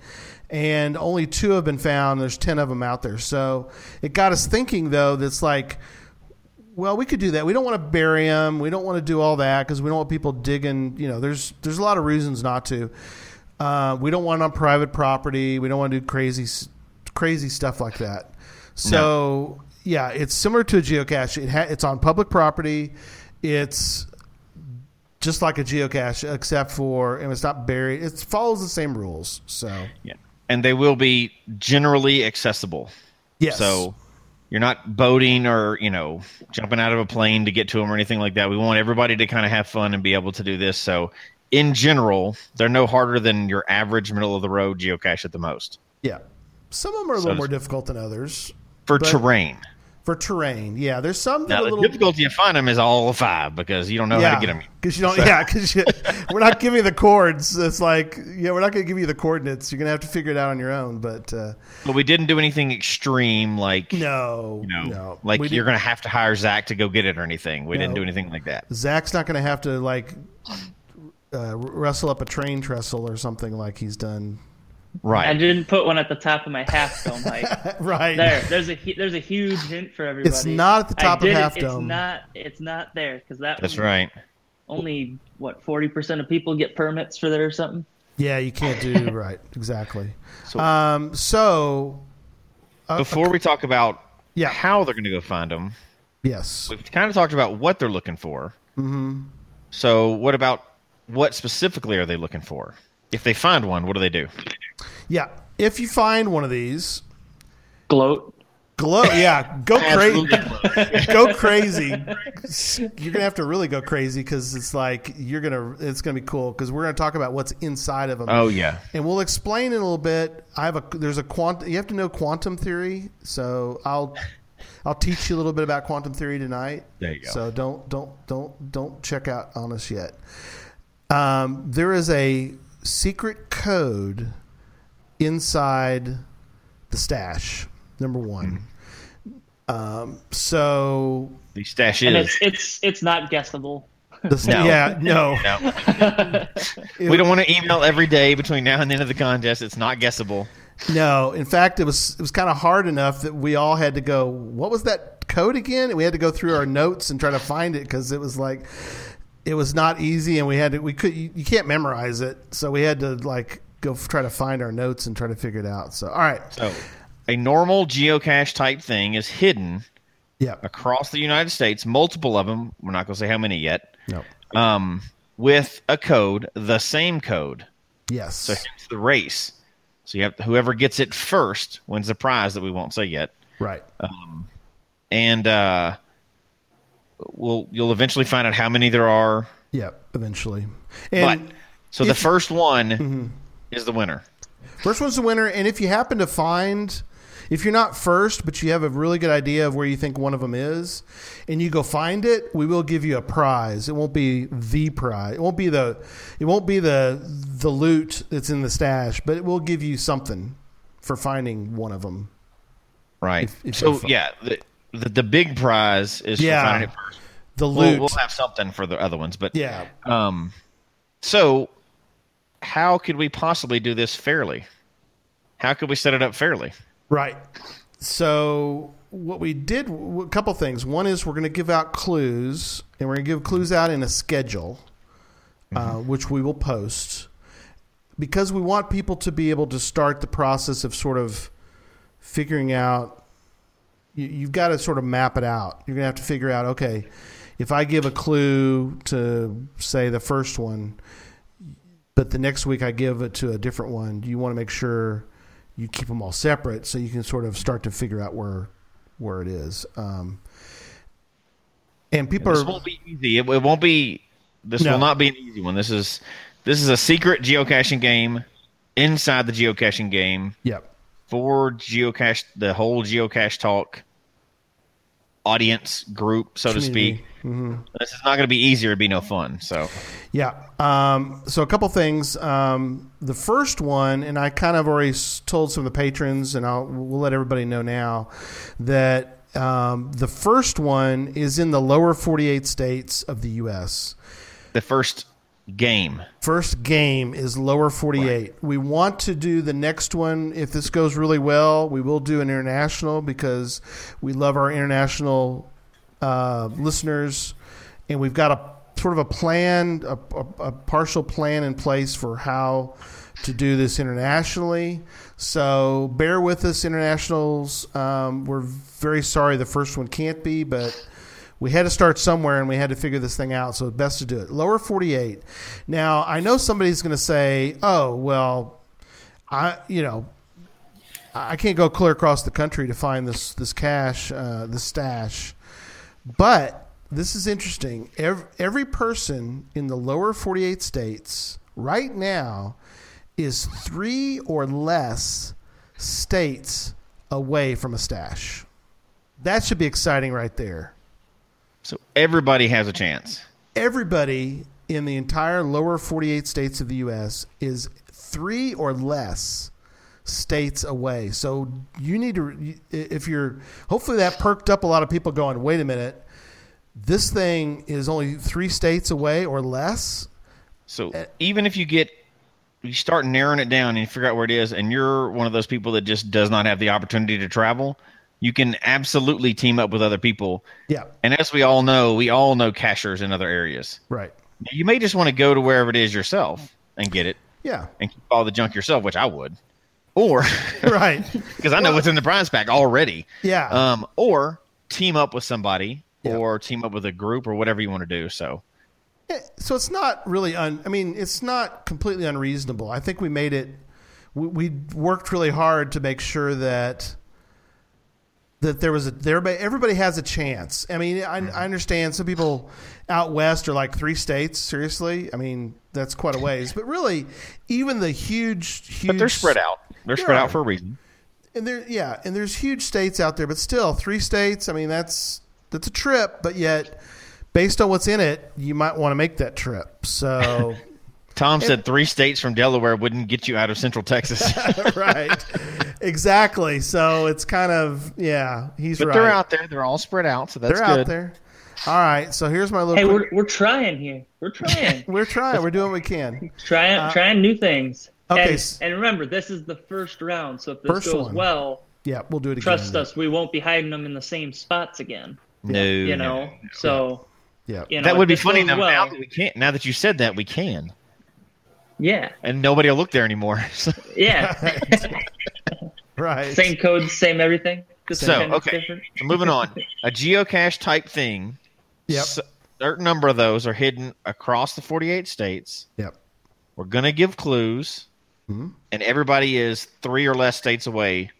And only two have been found. There's ten of them out there, so it got us thinking though. That's like well, we could do that. We don't want to bury them. We don't want to do all that because we don't want people digging. You know, there's there's a lot of reasons not to. Uh, we don't want it on private property. We don't want to do crazy crazy stuff like that. So no. yeah, it's similar to a geocache. It ha- it's on public property. It's just like a geocache, except for and it's not buried. It follows the same rules. So yeah, and they will be generally accessible. Yes. So you're not boating or you know jumping out of a plane to get to them or anything like that. We want everybody to kind of have fun and be able to do this. So in general, they're no harder than your average middle of the road geocache at the most. Yeah, some of them are a so little more difficult than others for terrain for terrain. Yeah, there's some now, the little... difficulty of finding them is all five because you don't know yeah, how to get them. Because you don't. So. Yeah, because we're not giving you the coords. It's like yeah, we're not going to give you the coordinates. You're going to have to figure it out on your own. But uh, but we didn't do anything extreme like no, you know, no, like you're going to have to hire Zach to go get it or anything. We no. didn't do anything like that. Zach's not going to have to like uh, wrestle up a train trestle or something like he's done Right. I didn't put one at the top of my half dome height. right. There. There's a there's a huge hint for everybody. It's not at the top of half it, dome. It's not. It's not there because that. That's right. Only what forty percent of people get permits for that or something. Yeah, you can't do right exactly. So, um, so uh, before we talk about yeah. how they're going to go find them, yes, we've kind of talked about what they're looking for. Mm-hmm. So, what about what specifically are they looking for? If they find one, what do they do? Yeah, if you find one of these, gloat. Gloat, yeah, go crazy, go crazy. You're gonna have to really go crazy because it's like you're gonna. It's gonna be cool because we're gonna talk about what's inside of them. Oh yeah, and we'll explain in a little bit. I have a there's a quantum. You have to know quantum theory, so I'll I'll teach you a little bit about quantum theory tonight. There you go. So don't don't don't don't check out on us yet. Um, there is a secret code inside the stash. Number one. Mm. Um, so the stash and is it's it's it's not guessable. The, no. Yeah, no. no. we don't want to email every day between now and the end of the contest. It's not guessable. No, in fact, it was it was kind of hard enough that we all had to go. What was that code again? And we had to go through our notes and try to find it because it was like it was not easy, and we had to we could you, you can't memorize it, so we had to like go try to find our notes and try to figure it out. So, all right. So, a normal geocache type thing is hidden yeah. across the United States, multiple of them. We're not going to say how many yet. No. Um, with a code, the same code. Yes. So it's the race. So you have whoever gets it first wins the prize that we won't say yet. Right. Um, and uh, we'll you'll eventually find out how many there are. Yeah, eventually. And but so the first one mm-hmm is the winner. First one's the winner, and if you happen to find, if you're not first, but you have a really good idea of where you think one of them is, and you go find it, we will give you a prize. It won't be the prize. It won't be the, it won't be the the loot that's in the stash, but it will give you something for finding one of them. Right. If, if so yeah, the, the, the big prize is yeah, for finding it first. The loot. We'll, we'll have something for the other ones, but yeah. Um. So how could we possibly do this fairly? How could we set it up fairly? Right. So what we did a couple things. One is we're going to give out clues, and we're going to give clues out in a schedule, uh, mm-hmm. uh, which we will post because we want people to be able to start the process of sort of figuring out. You, you've got to sort of map it out. You're going to have to figure out. Okay, if I give a clue to say the first one, but the next week I give it to a different one, you want to make sure you keep them all separate so you can sort of start to figure out where where it is. Um, and people this are, won't be easy. It, it won't be. This no. will not be an easy one. This is this is a secret geocaching game inside the geocaching game. Yep. For geocache, the whole geocache talk audience group, so to Community. speak. This is not going to be easier. It'd be no fun. So Yeah. Um, so a couple things. Um, the first one, and I kind of already told some of the patrons, and I'll we'll let everybody know now that um, the first one is in the lower 48 states of the U.S. the first game. First game is lower 48. We want to do the next one. If this goes really well, we will do an international because we love our international uh, listeners. And we've got a sort of a plan, a, a, a partial plan in place for how to do this internationally. So bear with us, internationals. Um, we're very sorry the first one can't be, but we had to start somewhere and we had to figure this thing out. So best to do it. Lower 48. Now, I know somebody's going to say, oh, well, I, you know, I can't go clear across the country to find this, this cache, uh, this stash. But this is interesting. Every, every person in the lower 48 states right now is three or less states away from a stash. That should be exciting right there. So everybody has a chance. Everybody in the entire lower 48 states of the U.S. is three or less states away. So you need to, if you're, hopefully that perked up a lot of people going, wait a minute, this thing is only three states away or less. So eh. even if you get you start narrowing it down and you figure out where it is, and you're one of those people that just does not have the opportunity to travel, you can absolutely team up with other people. Yeah, And as we all know, we all know cashers in other areas. right. You may just want to go to wherever it is yourself and get it Yeah, and keep all the junk yourself, which I would. Or right. because I know what's in the prize pack already. Yeah. Um, or team up with somebody Yeah. or team up with a group or whatever you want to do. So So it's not really un. I mean, it's not completely unreasonable. I think we made it. We, we worked really hard to make sure that that there was a everybody, everybody has a chance. I mean, I, mm-hmm. I understand some people out west are like three states. Seriously, I mean that's quite a ways. But really, even the huge, huge, but they're spread out. They're They spread out for a reason. and there, yeah, and there's huge states out there, but still, three states. I mean, that's that's a trip, but yet, based on what's in it, you might want to make that trip. So, Tom said three states from Delaware wouldn't get you out of Central Texas, right, exactly. So it's kind of yeah, he's but right. they're out there. They're all spread out, so that's They're good. out there. All right, so here's my little. Hey, quick- we're we're trying here. We're trying. we're trying. We're doing what we can. trying trying new things. Uh, okay, And, and remember, this is the first round, so if this First goes one. well, Yeah, we'll do it again. trust us, we won't be hiding them in the same spots again. No, You no, know, no. so Yeah, you know that would be funny though. Well, now that we can't, now that you said that, we can, yeah, and nobody will look there anymore. So- yeah. right. same code, same everything. Just So, okay. different. So moving on, a geocache type thing. Yep. s- certain number of those are hidden across the 48 states. Yep. We're going to give clues, Mm-hmm. and everybody is three or less states away.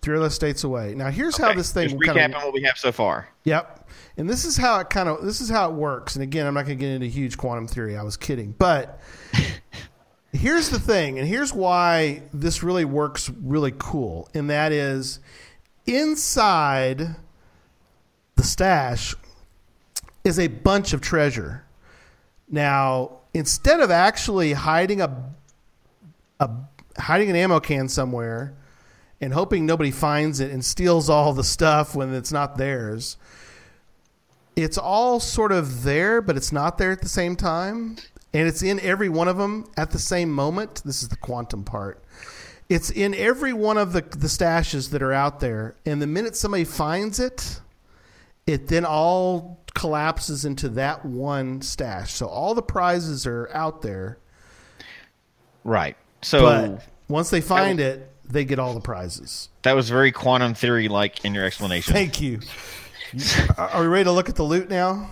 Three or less states away. Now, here's how this thing Just kind of, what we have so far. Yep. And this is how it kind of this is how it works. And again, I'm not going to get into huge quantum theory. I was kidding. But here's the thing, and here's why this really works really cool. And that is inside the stash is a bunch of treasure. Now, instead of actually hiding a a hiding an ammo can somewhere and hoping nobody finds it and steals all the stuff when it's not theirs. It's all sort of there, but it's not there at the same time. And it's in every one of them at the same moment. This is the quantum part. It's in every one of the, the stashes that are out there. And the minute somebody finds it, it then all collapses into that one stash. So all the prizes are out there, Right. So but once they find it, they get all the prizes. that was very quantum theory like in your explanation. Thank you. Are we ready to look at the loot now?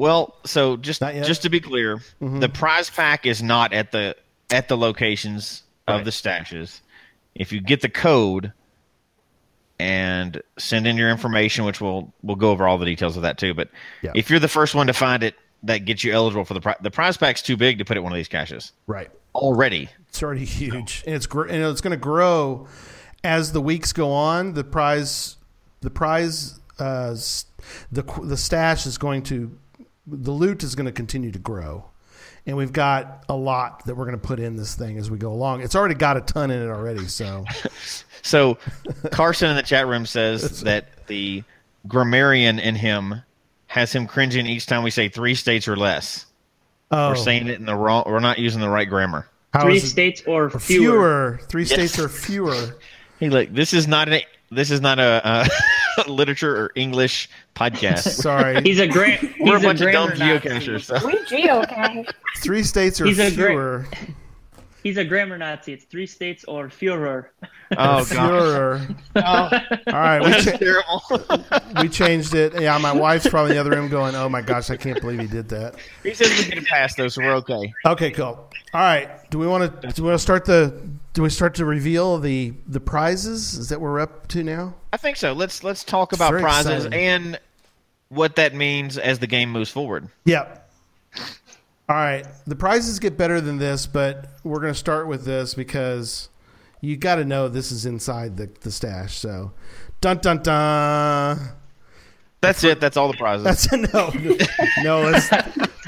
Well, so just? Mm-hmm. just to be clear, the prize pack is not at the at the locations of Right. the stashes. If you get the code and send in your information, which we'll we'll go over all the details of that too. But Yeah. if you're the first one to find it, that gets you eligible for the prize. The prize pack's too big to put it one of these caches Right. already. It's already huge, and it's gr- and it's going to grow as the weeks go on. The prize, the prize uh, the the stash is going to the loot is going to continue to grow, and we've got a lot that we're going to put in this thing as we go along. It's already got a ton in it already, so So Carson in the chat room says that the grammarian in him has him cringing each time we say three states or less. oh, We're saying it in the wrong. We're not using the right grammar. how Three states or or fewer. fewer. Three Yes. states or fewer. Hey, look, this is not a this is not a, uh literature or English podcast. Sorry, He's a great. We're a he's bunch of dumb grammar Nazi. geocachers. So. We geocache. three states or He's a great- fewer. He's a grammar Nazi. It's three states or fewer. Oh god, Fewer. oh, All right, we, that's cha- terrible. we changed it. Yeah, my wife's probably in the other room going, "Oh my gosh, I can't believe he did that." he says we get it past though, so we're okay. Okay, cool. All right. Do we want to do we want to start the do we start to reveal the the prizes? Is that what we're up to now? I think so. Let's let's talk about Very prizes exciting. and what that means as the game moves forward. Yep. All right. The prizes get better than this, but we're going to start with this because you got to know this is inside the the stash. So, dun dun dun. That's it. That's all the prizes. That's a no. No, let's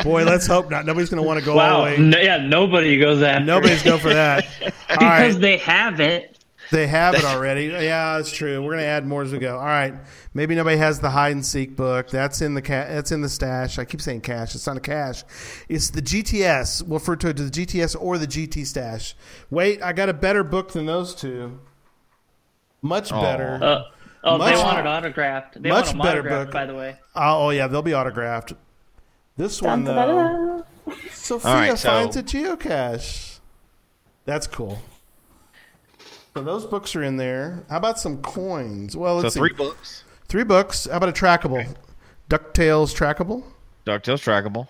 boy, let's hope not. Nobody's going to want to go all Wow. the way. No, yeah, nobody goes after. Nobody's it. going for that. All because right. they have it. They have it already. Yeah, that's true. We're gonna add more as we go. All right. Maybe nobody has the hide and seek book. That's in the ca- That's in the stash. I keep saying cache. It's not a cache. It's the GTS. We'll refer to it as the GTS or the GT stash. Wait, I got a better book than those two. Much Aw. better. Uh, oh, Much- they want it autographed. They much want them better book. by the way. oh, oh, yeah, they'll be autographed. This one Dun, though. Sophia All right, so- finds a geocache. That's cool. So those books are in there. How about some coins? Well, so let's see. three books. Three books. How about a trackable? DuckTales trackable? DuckTales trackable.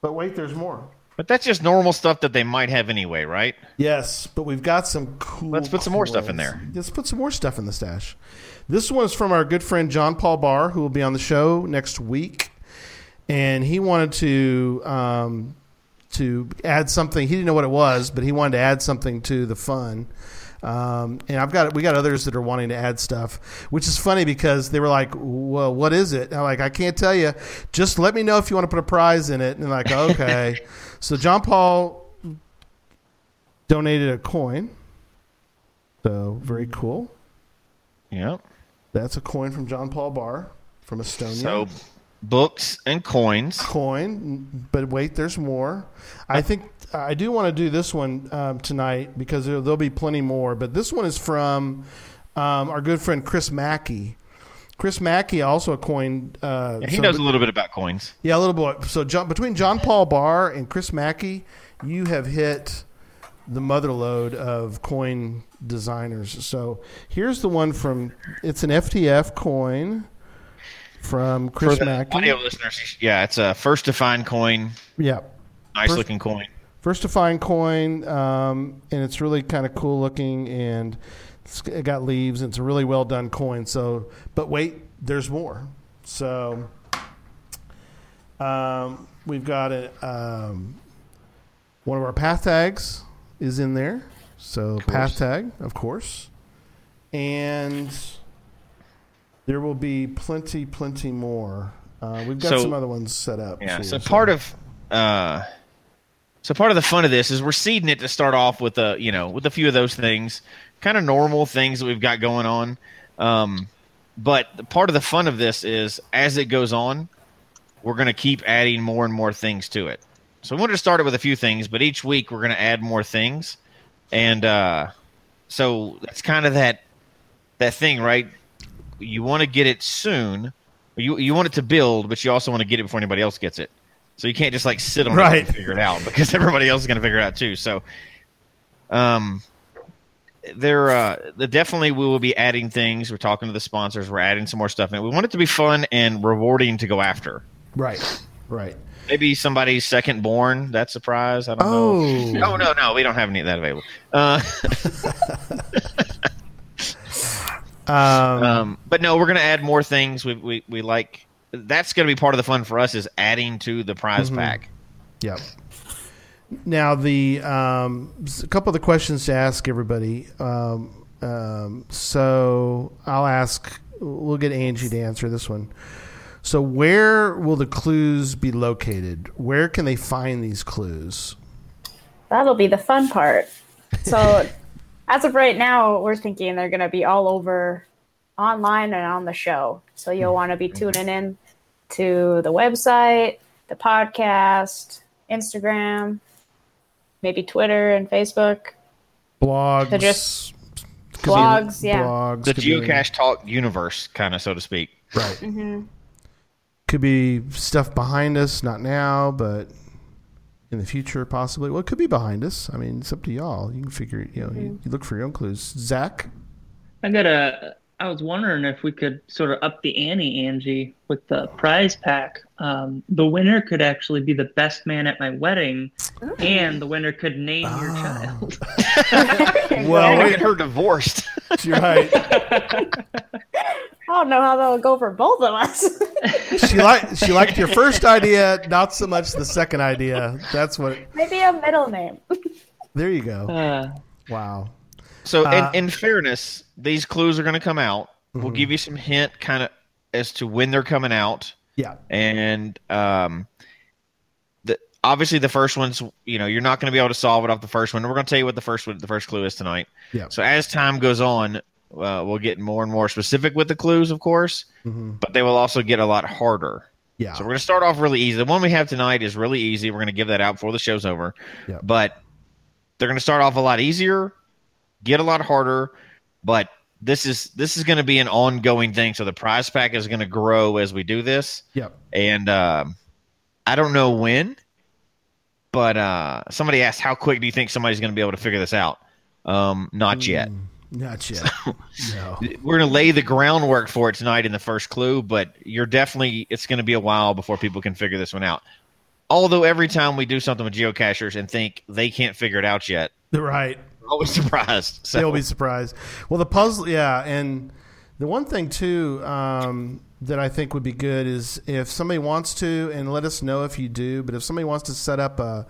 But wait, there's more. But that's just normal stuff that they might have anyway, right? Yes, but we've got some cool. Let's put some more stuff in there. Let's put some more stuff in the stash. This one is from our good friend John Paul Barr, who will be on the show next week, and he wanted to um, to add something. He didn't know what it was, but he wanted to add something to the fun. Um, and I've got we got others that are wanting to add stuff, which is funny because they were like, "Well, what is it?" And I'm like, "I can't tell you. Just let me know if you want to put a prize in it." And like, "Okay." so John Paul donated a coin. So very cool. Yep. That's a coin from John Paul Barr from Estonia. So books and coins. coin, but wait, there's more. I think I do want to do this one um, tonight because there, there'll be plenty more. But this one is from um, our good friend Chris Mackey. Chris Mackey also a coin. Uh, Yeah, he so- knows a little bit about coins. yeah, a little bit. So John, between John Paul Barr and Chris Mackey, you have hit the mother load of coin designers. So here's the one from. It's an FTF coin from Chris Mackey. audio listeners, yeah, it's a first to find coin. Yeah. Nice First- looking coin. First to find coin, um, and it's really kind of cool looking, and it's it got leaves, and it's a really well done coin. So, but wait, there's more. So, um, we've got a um, one of our path tags is in there. So path tag, of course, and there will be plenty, plenty more. Uh, we've got So- some other ones set up. Yeah. too, So part of uh, so part of the fun of this is we're seeding it to start off with a you know with a few of those things, kind of normal things that we've got going on. Um, but part of the fun of this is as it goes on, we're going to keep adding more and more things to it. So we wanted to start it with a few things, but each week we're going to add more things, and uh, so that's kind of that that thing, right? You want to get it soon. You you want it to build, but you also want to get it before anybody else gets it. So you can't just like sit on it Right. and figure it out because everybody else is going to figure it out too. So, um, there uh, the definitely we will be adding things. We're talking to the sponsors. We're adding some more stuff and. We want it to be fun and rewarding to go after. right, right. Maybe somebody's second born. That's a prize. I don't know. Oh, Oh no, no, we don't have any of that available. Uh, Um, um, but no, we're going to add more things. We, we we like that's going to be part of the fun for us is adding to the prize Mm-hmm. pack. Yep. Now the um, a couple of the questions to ask everybody. Um, um, so I'll ask we'll get Angie to answer this one. So, where will the clues be located? Where can they find these clues? That'll be the fun part. So, as of right now, we're thinking they're going to be all over online and on the show. So, you'll want to be tuning in to the website, the podcast, Instagram, maybe Twitter and Facebook. Blogs. They're just could be blogs, yeah. Blogs. The could be- geocache talk universe, kind of so to speak. Right. hmm Could be stuff behind us, not now, but in the future, possibly. Well, it could be behind us. I mean, it's up to y'all. You can figure, you know, you, you look for your own clues. Zach? I got a. I was wondering if we could sort of up the ante, Angie, with the prize pack. Um, the winner could actually be the best man at my wedding, and the winner could name your Oh. child. Well, Look wait, at her divorced. you're right. I don't know how that'll go for both of us. She liked she liked your first idea, not so much the second idea. That's what. maybe a middle name. There you go. Uh, Wow. So, Uh, in, in fairness, these clues are going to come out. We'll give you some hint, kind of, as to when they're coming out, Yeah. and um, the obviously the first one's, you know, you're not going to be able to solve it off the first one. We're going to tell you what the first one, the first clue is tonight. Yeah. So as time goes on, uh, we'll get more and more specific with the clues, of course, hmm but they will also get a lot harder. Yeah. So we're going to start off really easy. The one we have tonight is really easy. We're going to give that out before the show's over. Yeah. But they're going to start off a lot easier, get a lot harder, but this is this is going to be an ongoing thing. So the prize pack is going to grow as we do this, Yep. and um, I don't know when, but uh, somebody asked how quick do you think somebody's going to be able to figure this out? Um, not yet. Not yet. no. We're going to lay the groundwork for it tonight in the first clue, but you're definitely it's going to be a while before people can figure this one out. Although every time we do something with geocachers and think they can't figure it out yet, Right. always surprised. So They'll be surprised. Well, the puzzle, yeah, and the one thing too um, that I think would be good is if somebody wants to, and let us know if you do. But if somebody wants to set up a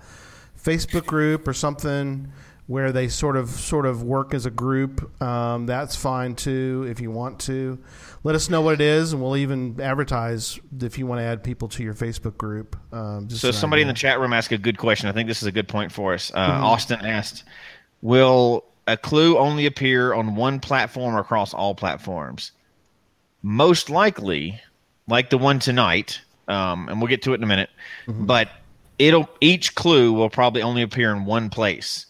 Facebook group or something where they sort of sort of work as a group, um, that's fine too. If you want to, let us know what it is, and we'll even advertise if you want to add people to your Facebook group. Um, just So somebody in the chat room asked a good question. I think this is a good point for us. Uh, Mm-hmm. Austin asked, "Will a clue only appear on one platform or across all platforms?" Most likely, like the one tonight, um, and we'll get to it in a minute. Mm-hmm. But it'll each clue will probably only appear in one place.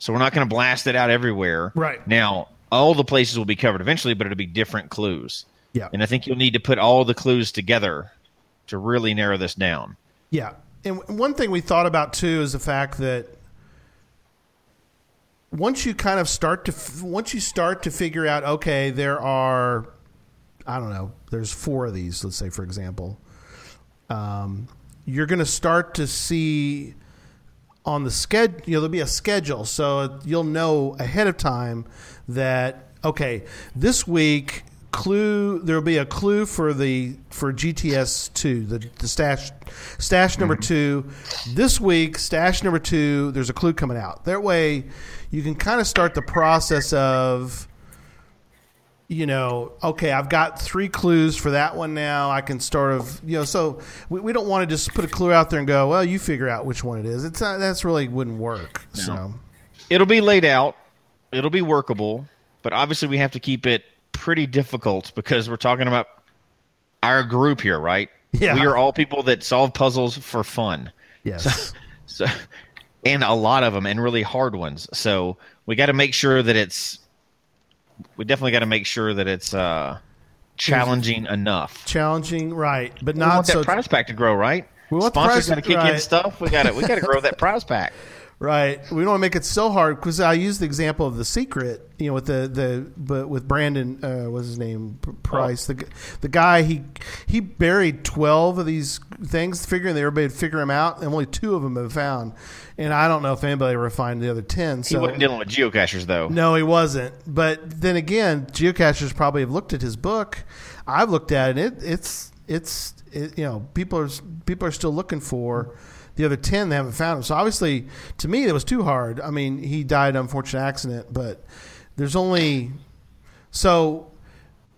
So we're not going to blast it out everywhere. Right. now, all the places will be covered eventually, but it'll be different clues. Yeah. And I think you'll need to put all the clues together to really narrow this down. Yeah. And one thing we thought about too is the fact that once you kind of start to once you start to figure out okay, there are I don't know, there's four of these, let's say for example. Um, you're going to start to see on the schedule, you know, there'll be a schedule, so you'll know ahead of time that okay, this week clue there'll be a clue for the for GTS two, the the stash stash number mm-hmm. two. This week, stash number two, there's a clue coming out. That way, you can kind of start the process of you know, okay, I've got three clues for that one now. I can sort of, you know, so we, we don't want to just put a clue out there and go, well, you figure out which one it is. It's not, that's really wouldn't work. So, it'll be laid out it'll be workable but obviously we have to keep it pretty difficult because we're talking about our group here right Yeah. we are all people that solve puzzles for fun yes. so and a lot of them and really hard ones so we got to make sure that it's we definitely got to make sure that it's uh challenging enough Challenging, right. But we not want that so, prize pack to grow right We want sponsors got to kick right. in stuff we got to we got to grow that prize pack right. We don't want to make it so hard because I use the example of the secret, you know, with the, the, but with Brandon, uh, what's his name? Preiss. The, the guy, he, he buried 12 of these things, figuring that everybody would figure them out, and only two of them have found. And I don't know if anybody ever find the other 10. he wasn't dealing with geocachers though No, he wasn't. But then again, geocachers probably have looked at his book. I've looked at it. it it's it's it, you know people are people are still looking for the other ten. They haven't found him. So obviously, to me, it was too hard. I mean, he died an unfortunate accident, but there's only so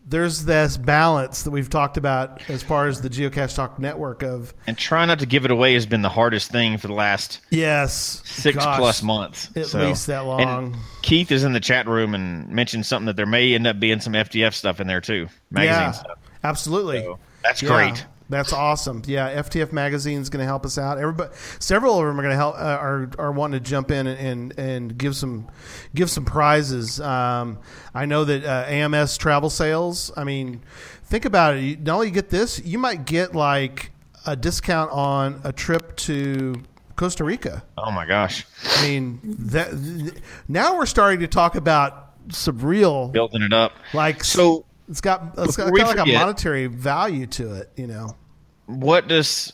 there's this balance that we've talked about as far as the Geocache Talk network of And trying not to give it away has been the hardest thing for the last yes six gosh, plus months. at So- least that long. And Keith is in the chat room and mentioned something that there may end up being some FTF stuff in there too, magazine yeah, stuff. absolutely. So that's Yeah, great. That's awesome. Yeah, FTF magazine is going to help us out. Everybody, several of them are going to help. Uh, are are wanting to jump in and, and and give some give some prizes. Um, I know that uh, AMS travel sales. I mean, think about it. You, not only get this, you might get like a discount on a trip to Costa Rica. Oh my gosh, I mean, that now we're starting to talk about some real building it up. like So it's got it's got kind of like a monetary value to it. You know. What does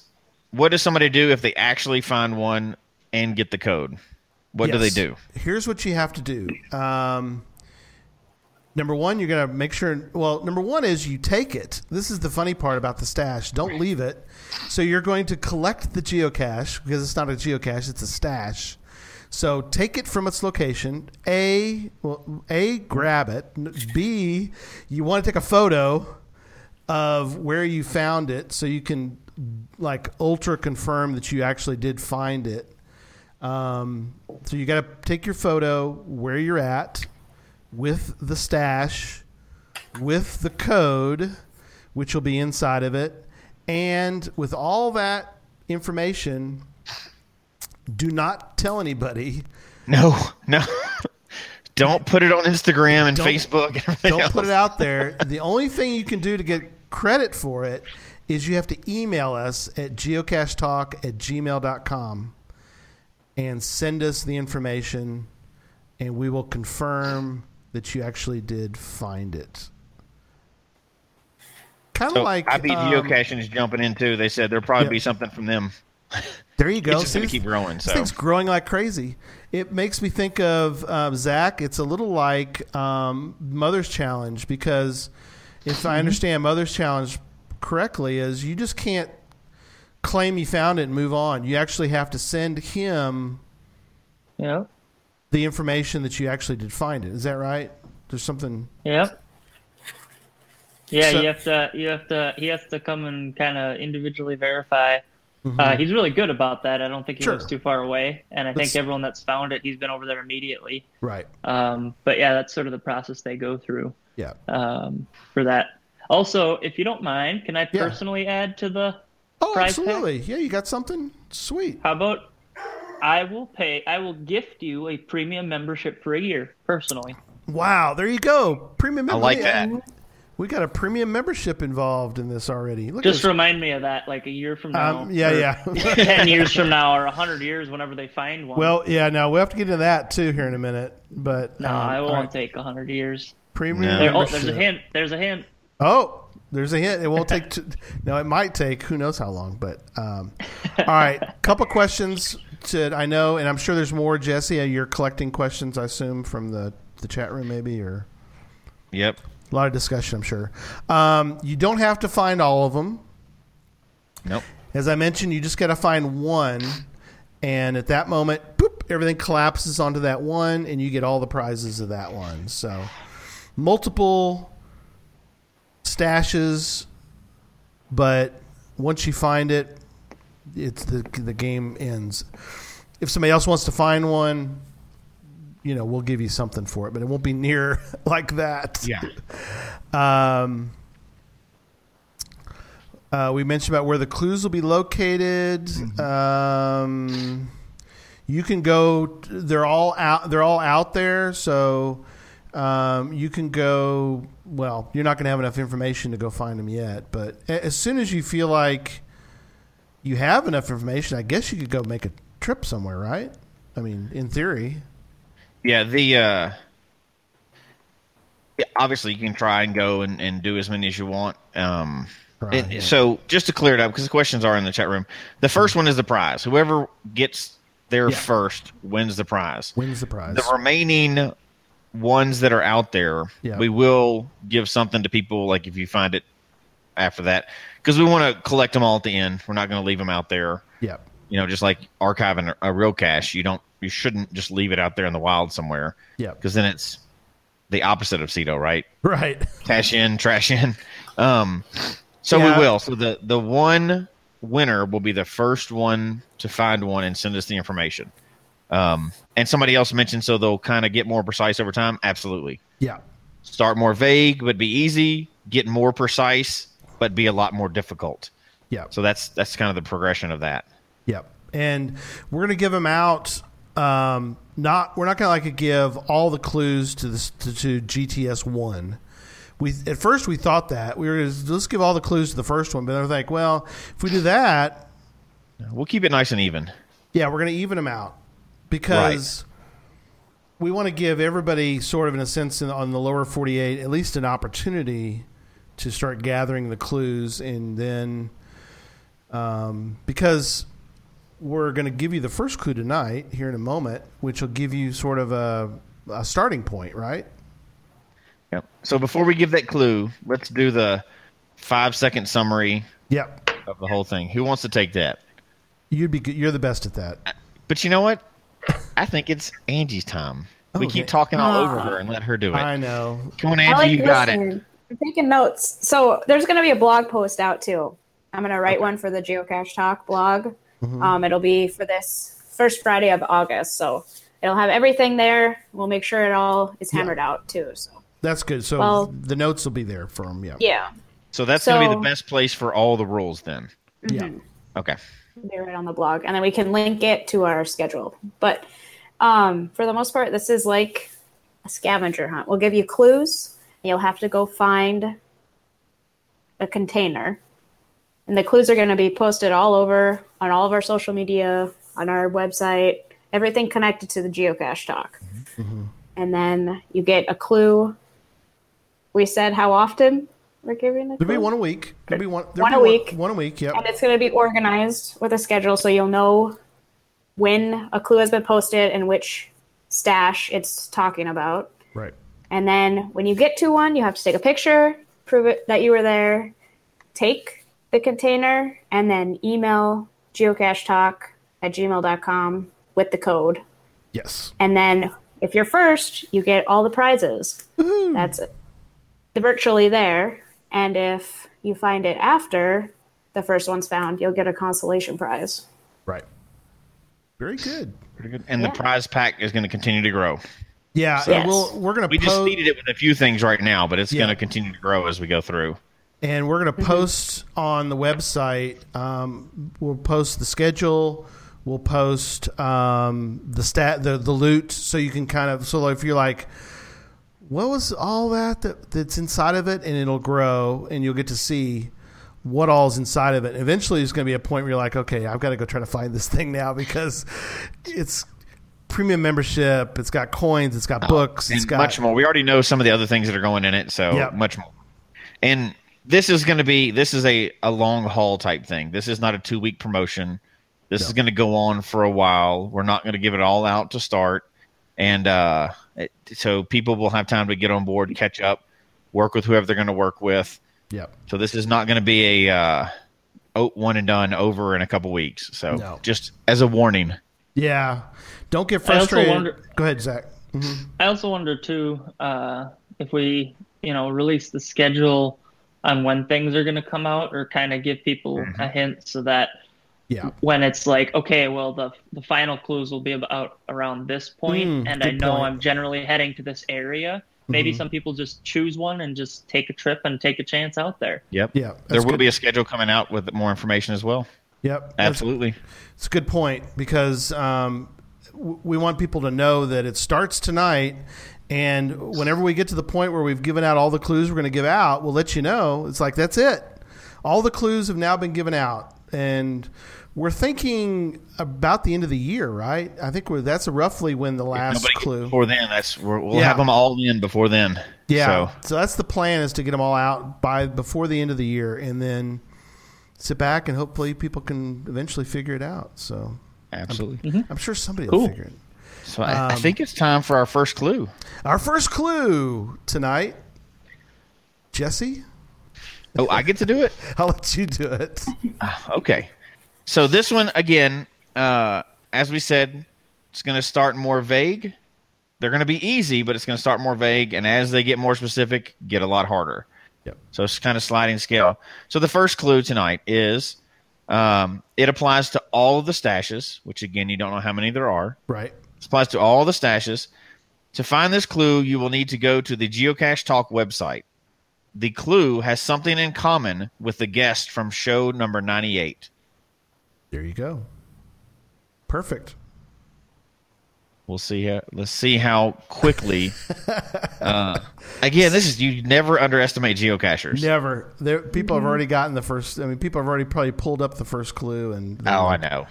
what does somebody do if they actually find one and get the code? What do they do? Here's what you have to do. Um, number one, you're going to make sure. Well, number one is you take it. This is the funny part about the stash. Don't leave it. So you're going to collect the geocache because it's not a geocache; it's a stash. So take it from its location. A, well, a grab it. B, you want to take a photo of where you found it so you can like ultra confirm that you actually did find it. Um, so you got to take your photo where you're at with the stash, with the code, which will be inside of it, and with all that information, do not tell anybody. No, no. Don't put it on Instagram and Don't- Facebook and everything Don't else. put it out there. The only thing you can do to get credit for it is you have to email us at geocachetalk at gmail.com and send us the information, and we will confirm that you actually did find it. Kind of So like I beat um, geocaching is jumping in too. They said there'll probably be something from them. There you go. It's just See, going to keep growing. So thing's growing like crazy. It makes me think of um, Zach. It's a little like um, Mother's Challenge because if Mm-hmm. I understand Mother's Challenge correctly, is you just can't claim you found it and move on. You actually have to send him Yeah. the information that you actually did find it. Is that right? There's something. Yep. Yeah, So- you have to. You have to. He has to come and kind of individually verify. Uh, he's really good about that. I don't think he Mm-hmm. Sure. lives too far away, and I That's- think everyone that's found it, he's been over there immediately. Right. Um, but yeah, that's sort of the process they go through Yeah. um, for that. Also, if you don't mind, can I Yeah. personally add to the? Oh, Prize tag? absolutely. Yeah, you got something sweet. How about I will pay. I will gift you a premium membership for a year personally. Wow. There you go. Premium. Membership. I like that. We got a premium membership involved in this already. Look Just remind me of that, like a year from now. Um, yeah, yeah. Ten years from now, or a hundred years, whenever they find one. Well, yeah, Now we'll have to get into that too here in a minute. But no, um, I won't right. take a hundred years. Premium. No. There, oh, there's a hint. There's a hint. Oh, there's a hint. It won't take. T- no, it might take. Who knows how long? But um, all right, couple questions. To I know, and I'm sure there's more. Jesse, uh, you're collecting questions, I assume, from the the chat room, maybe, or yep. a lot of discussion. I'm sure. Um, you don't have to find all of them. Nope. As I mentioned, you just got to find one, and at that moment, boop, everything collapses onto that one, and you get all the prizes of that one. So, multiple stashes, but once you find it, it's the the game ends. If somebody else wants to find one, you know, we'll give you something for it, but it won't be near like that. Yeah. Um, uh, we mentioned about where the clues will be located. Um, you can go. They're all out. They're all out there. So um, you can go. Well, you're not going to have enough information to go find them yet. But as soon as you feel like you have enough information, I guess you could go make a trip somewhere, right? I mean, in theory. Yeah. The uh, obviously you can try and go and, and do as many as you want. Um, yeah. So just to clear it up, because the questions are in the chat room. The first one is the prize. Whoever gets there Yeah. first wins the prize. Wins the prize. The remaining ones that are out there, Yeah. we will give something to people. Like if you find it after that, because we want to collect them all at the end. We're not going to leave them out there. yeah. You know, just like archiving a, a real cache, you don't, you shouldn't just leave it out there in the wild somewhere Yeah. because then it's the opposite of CITO, right? Right. Cache in, trash in. Um, so Yeah. we will. So the the one winner will be the first one to find one and send us the information. Um, and somebody else mentioned so they'll kind of get more precise over time. Absolutely. Yeah. Start more vague, but be easy. Get more precise, but be a lot more difficult. Yeah. So that's that's kind of the progression of that. Yep. And we're going to give them out. Um, not we're not going to like give all the clues to this to, to GTS one. We at first we thought that we were gonna, let's give all the clues to the first one, but then we're like, well, if we do that, We'll keep it nice and even. yeah, we're going to even them out because we want to give everybody sort of in a sense in, on the lower 48 at least an opportunity to start gathering the clues and then um, because we're going to give you the first clue tonight here in a moment which will give you sort of a, a starting point right Yep. So before we give that clue, let's do the five second summary yep of the whole thing. Who wants to take that? you'd be you're the best at that But you know what? I think it's Angie's time. we Okay. keep talking all Ah. over her and let her do it. i know Come on, Angie, like you got it. I'm taking notes. So there's going to be a blog post out too. I'm going to write one for the Geocache Talk blog. Mm-hmm. Um, it'll be for this first Friday of August. So it'll have everything there. We'll make sure it all is hammered out too. So that's good so Well- the notes will be there for them yeah yeah, So that's going to be the best place for all the rules then. yeah Okay. Be right on the blog, and then we can link it to our schedule. But um, for the most part, this is like a scavenger hunt. We'll give you clues. And you'll have to go find a container. And the clues are going to be posted all over on all of our social media, on our website, everything connected to the geocache talk. And then you get a clue. We said how often we're giving the there'll be one a week there'll be one there'll One be a week. one a week yep and it's going to be organized with a schedule so you'll know when a clue has been posted and which stash it's talking about. right And then when you get to one, you have to take a picture, prove it that you were there, take the container, and then email geocachetalk at gmail.com with the code. yes And then if you're first, you get all the prizes. That's it. The virtually there. And if you find it after the first one's found, you'll get a consolation prize. right very good Pretty good. And Yeah. the prize pack is going to continue to grow. Yeah, Yes. we'll, we're going to. We to just needed it with a few things right now, but it's Yeah. going to continue to grow as we go through. and we're going to post on the website. Um, we'll post the schedule. We'll post um, the stat, the the loot, so you can kind of. So if you're like, what was all that, that that's inside of it, and it'll grow, and you'll get to see what all's inside of it. Eventually, there's going to be a point where you're like, okay, I've got to go try to find this thing now because it's premium membership. It's got coins. It's got oh, books. It's got much more. We already know some of the other things that are going in it, so Yep. much more. And this is going to be this is a, a long haul type thing. This is not a two week promotion. This is going to go on for a while. We're not going to give it all out to start, and uh, it, so people will have time to get on board, catch up, work with whoever they're going to work with. Yep. So this is not going to be a uh, oh, one and done over in a couple weeks. So No. just as a warning. Yeah. Don't get frustrated. wonder- Go ahead, Zach. I also wonder too uh, if we, you know, release the schedule on when things are going to come out, or kind of give people Mm-hmm. a hint so that Yeah. when it's like, okay, well, the the final clues will be about around this point, Mm, and I know point. I'm generally heading to this area. Maybe Mm-hmm. some people just choose one and just take a trip and take a chance out there. Yep. Yeah, There will good. be a schedule coming out with more information as well. Yep. Absolutely. It's a good point because um, we want people to know that it starts tonight. And whenever we get to the point where we've given out all the clues we're going to give out, we'll let you know. It's like, that's it. All the clues have now been given out. And we're thinking about the end of the year, right? I think we're, that's roughly when the last clue. before then. That's we're, we'll Yeah. have them all in before then. Yeah. So So. that's the plan is to get them all out by before the end of the year and then sit back and hopefully people can eventually figure it out. So absolutely. I'm sure somebody will figure it. So I, I Um, think it's time for our first clue. Our first clue tonight, Jesse, Oh, I get to do it. I'll let you do it. Okay. So this one again, uh, as we said, it's going to start more vague, they're going to be easy, but it's going to start more vague, and as they get more specific, get a lot harder. Yep. So it's kind of sliding scale. So the first clue tonight is um, it applies to all of the stashes, which again you don't know how many there are. Right. It applies to all the stashes. To find this clue, you will need to go to the Geocache Talk website. The clue has something in common with the guest from show number 98. There you go. Perfect. We'll see how let's see how quickly uh, again this is you never underestimate geocachers. Never. There, people have already gotten the first. I mean, people have already probably pulled up the first clue, and Oh, I know.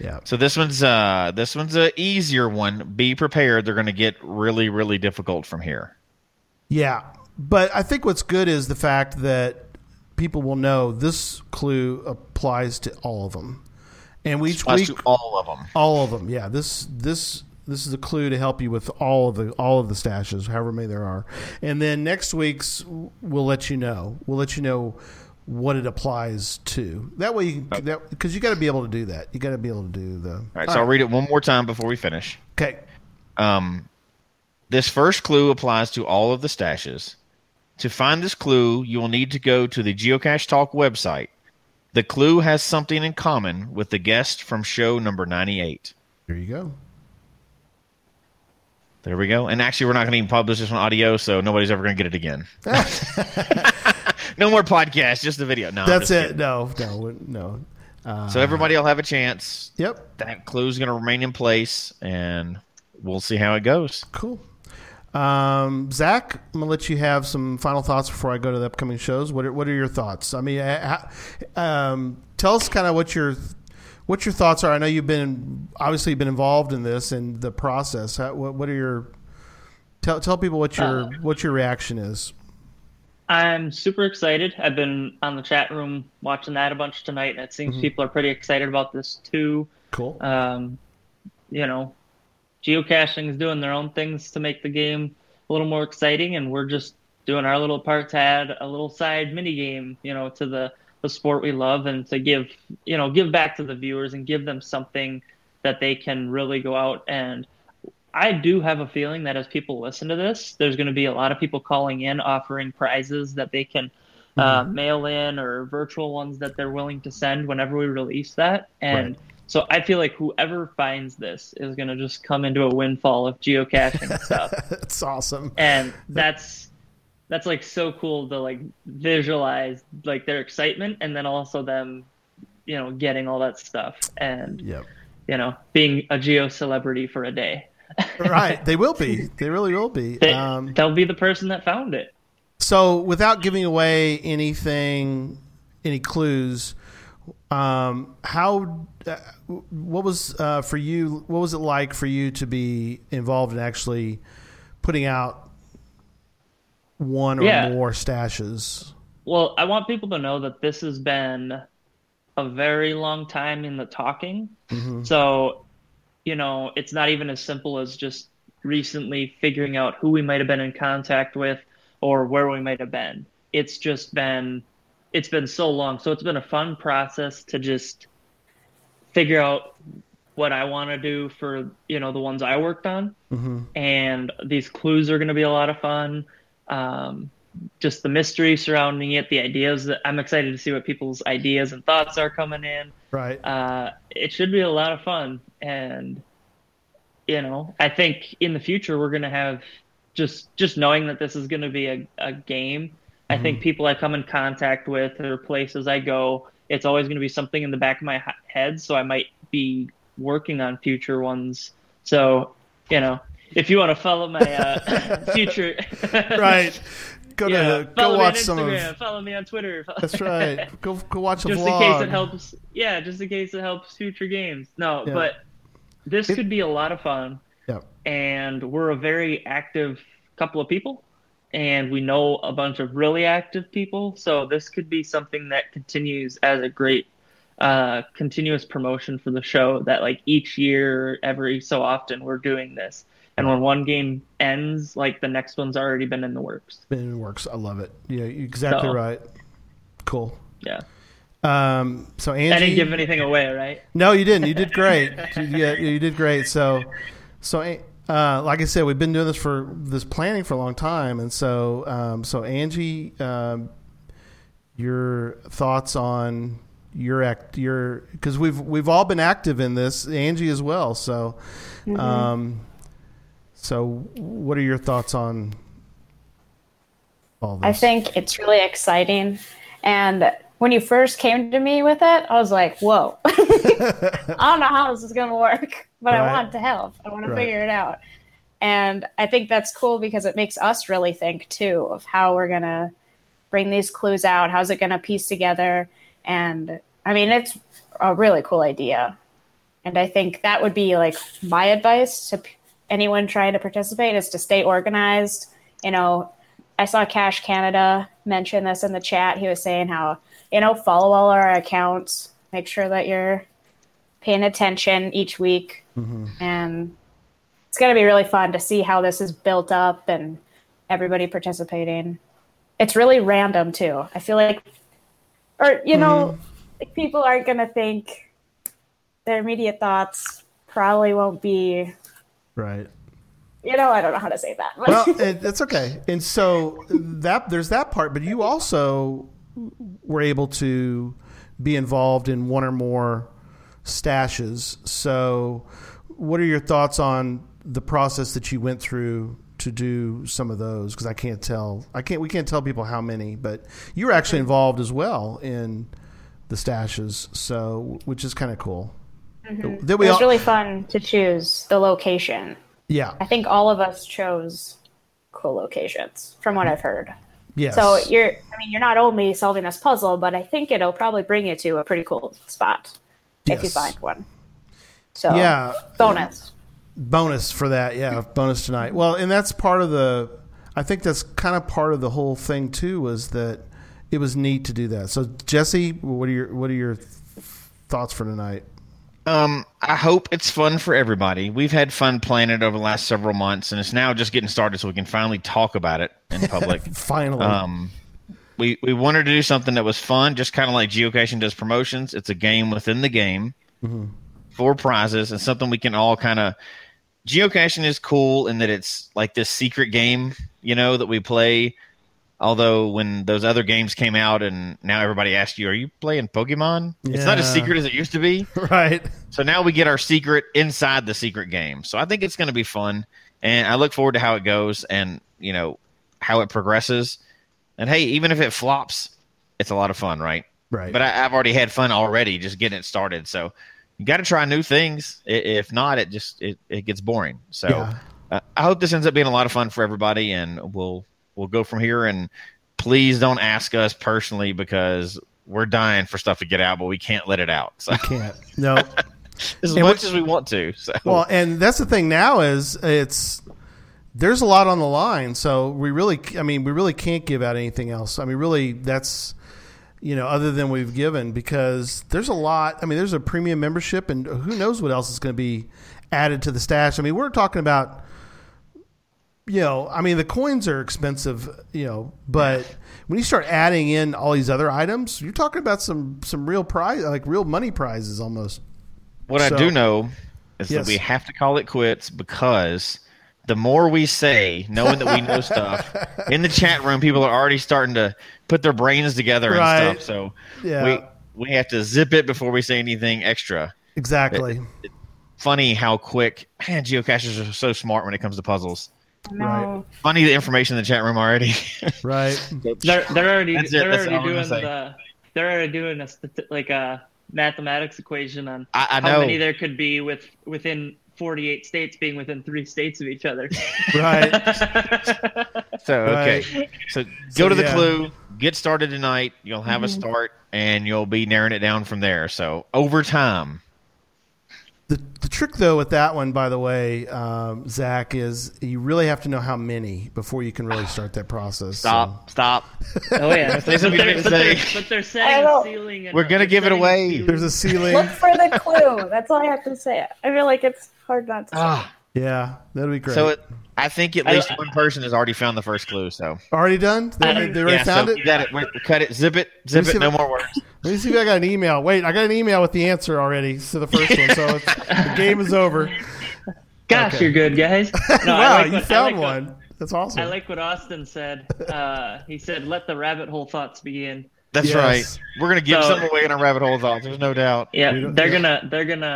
yeah, So this one's uh this one's a easier one. Be prepared. They're going to get really really difficult from here. yeah. But I think what's good is the fact that people will know this clue applies to all of them, and we each week all of them. all of them. Yeah, this this this is a clue to help you with all of the all of the stashes, however many there are. And then next week's we'll let you know. We'll let you know what it applies to. That way, you, that because you got to be able to do that. You got to be able to do the. All right, so I'll read it one more time before we finish. Okay. Um, this first clue applies to all of the stashes. To find this clue, you will need to go to the Geocache Talk website. The clue has something in common with the guest from show number 98. Here you go. There we go. And actually, we're not going to even publish this on audio, so nobody's ever going to get it again. no more podcast, just the video. No, That's it. kidding. No, no, no. Uh, So everybody will have a chance. Yep. That clue's going to remain in place, and we'll see how it goes. Cool. Um, Zach, I'm gonna let you have some final thoughts before I go to the upcoming shows. What are, what are your thoughts? I mean, um, tell us kind of what your what your thoughts are. I know you've been obviously been involved in this and the process. How, what, what are your tell tell people what your Uh, what your reaction is? I'm super excited. I've been on the chat room watching that a bunch tonight, and it seems people are pretty excited about this too. Cool. Um, you know, geocaching is doing their own things to make the game a little more exciting, and we're just doing our little part to add a little side mini game, you know, to the the sport we love, and to give you know give back to the viewers and give them something that they can really go out and. I do have a feeling that as people listen to this, there's going to be a lot of people calling in offering prizes that they can uh, mail in or virtual ones that they're willing to send whenever we release that. And Right. So I feel like whoever finds this is going to just come into a windfall of geocaching stuff. That's awesome. And that's that's like so cool to like visualize like their excitement and then also them, you know, getting all that stuff and Yep. you know, being a geo celebrity for a day. right. They will be. They really will be. They, Um, they'll be the person that found it. So, without giving away anything, any clues, um, how, uh, what was uh, for you? What was it like for you to be involved in actually putting out one or Yeah. more stashes? Well, I want people to know that this has been a very long time in the talking. So, you know, it's not even as simple as just recently figuring out who we might have been in contact with or where we might have been. It's just been it's been so long. So it's been a fun process to just figure out what I want to do for, you know, the ones I worked on. And these clues are going to be a lot of fun. Um, just the mystery surrounding it, the ideas that I'm excited to see what people's ideas and thoughts are coming in. Right. Uh, it should be a lot of fun. And, you know, I think in the future we're going to have just, just knowing that this is going to be a, a game. I think people I come in contact with or places I go, it's always going to be something in the back of my head. So I might be working on future ones. So, you know, if you want to follow my uh, future, right. Go yeah, to follow go watch some of. follow me on Twitter. That's right. Go go watch a just vlog. in case it helps. Yeah, just in case it helps future games. No, Yeah. but this It- could be a lot of fun, Yep. and we're a very active couple of people, and we know a bunch of really active people. So this could be something that continues as a great, uh, continuous promotion for the show. That like each year, every so often, we're doing this. And when one game ends, like the next one's already been in the works. It works. I love it. Yeah, you're exactly So- right. Cool. Yeah. Um, so Angie, I didn't give anything away, right? No, you didn't. You did great. you, yeah, you did great. So, so uh, like I said, we've been doing this for this planning for a long time, and so um, so Angie, um, your thoughts on your act your because we've we've all been active in this, Angie as well. So, um, so what are your thoughts on all this? I think it's really exciting. And when you first came to me with it, I was like, whoa. I don't know how this is going to work, but Right. I want to help. I want to figure it out. And I think that's cool because it makes us really think too of how we're going to bring these clues out. How's it going to piece together? And I mean, it's a really cool idea. And I think that would be like my advice to p- anyone trying to participate is to stay organized. You know, I saw Cache Canada mention this in the chat. He was saying how, you know, follow all our accounts, make sure that you're paying attention each week. Mm-hmm. And it's going to be really fun to see how this is built up and everybody participating. It's really random too. I feel like, or, you know, mm-hmm. like people aren't going to think their immediate thoughts probably won't be, right. you know, I don't know how to say that. Well, it, that's okay. And so that there's that part, but you also were able to be involved in one or more stashes. So, what are your thoughts on the process that you went through to do some of those? Because I can't tell. I can't. We can't tell people how many, but you were actually involved as well in the stashes. So, which is kind of cool. Mm-hmm. We it was all, really fun to choose the location. yeah. I think all of us chose cool locations from what I've heard. Yes. So you're, I mean, you're not only solving this puzzle, but I think it'll probably bring you to a pretty cool spot if you find one. So yeah. bonus. bonus for that yeah bonus tonight well and that's part of the i think that's kind of part of the whole thing too was that it was neat to do that so jesse what are your what are your thoughts for tonight Um, I hope it's fun for everybody. We've had fun playing it over the last several months, and it's now just getting started, so we can finally talk about it in public. finally um, we we wanted to do something that was fun, just kind of like Geocaching does promotions. It's a game within the game for prizes, and something we can all kind of. Geocaching is cool in that it's like this secret game, you know, that we play. Although when those other games came out, and now everybody asks you, "Are you playing Pokemon?" It's not as secret as it used to be. right So now we get our secret inside the secret game. So I think it's going to be fun, and I look forward to how it goes and you know how it progresses. And hey, even if it flops, it's a lot of fun, right? right But I, I've already had fun already just getting it started. So you got to try new things. If not, it just it, it gets boring. So Yeah. uh, I hope this ends up being a lot of fun for everybody, and we'll we'll go from here. And please don't ask us personally because we're dying for stuff to get out, but we can't let it out. So can't no as And much as we want to. So well and that's the thing now is it's there's a lot on the line so we really i mean we really can't give out anything else i mean really that's you know other than we've given because there's a lot i mean there's a premium membership and who knows what else is going to be added to the stash i mean we're talking about you know i mean the coins are expensive you know but when you start adding in all these other items you're talking about some some real prize like real money prizes almost What So- I do know is Yes. that we have to call it quits because the more we say, knowing that we know stuff, in the chat room, people are already starting to put their brains together and Right. stuff. So Yeah. we we have to zip it before we say anything extra. exactly Funny how quick man, geocachers are so smart when it comes to puzzles. No. Funny the information in the chat room already. right They're they're already That's they're that's already doing the they're already doing a like a mathematics equation on I, I how know. many there could be with within 48 states being within three states of each other. right So okay, Right. so go So, to the yeah. clue, get started tonight. You'll have a mm-hmm. start, and you'll be narrowing it down from there. So over time, The, the trick, though, with that one, by the way, um, Zach, is you really have to know how many before you can really start that process. so- stop, stop. oh yeah, Say but they're, you but, they're, but they're setting a ceiling. We're gonna give it away. ceiling. There's a ceiling. Look for the clue. That's all I have to say. I feel like it's hard not to say. Ah, yeah, that'd be great. so it, I think at I- least one person has already found the first clue. So already done? They, I- they already yeah, found so it? got it. Wait, Cut it. Zip it. Zip it. No I- more words. Let me see if I got an email. Wait, I got an email with the answer already to the first one, so it's, the game is over. Gosh, Okay. you're good, guys. No, wow, I like you what, I found like one. What, That's awesome. I like what Austin said. Uh, he said, "Let the rabbit hole thoughts begin." That's Yes. right. We're gonna give So- some away in our rabbit hole thoughts. There's no doubt. Yeah, they're yeah. gonna, they're gonna,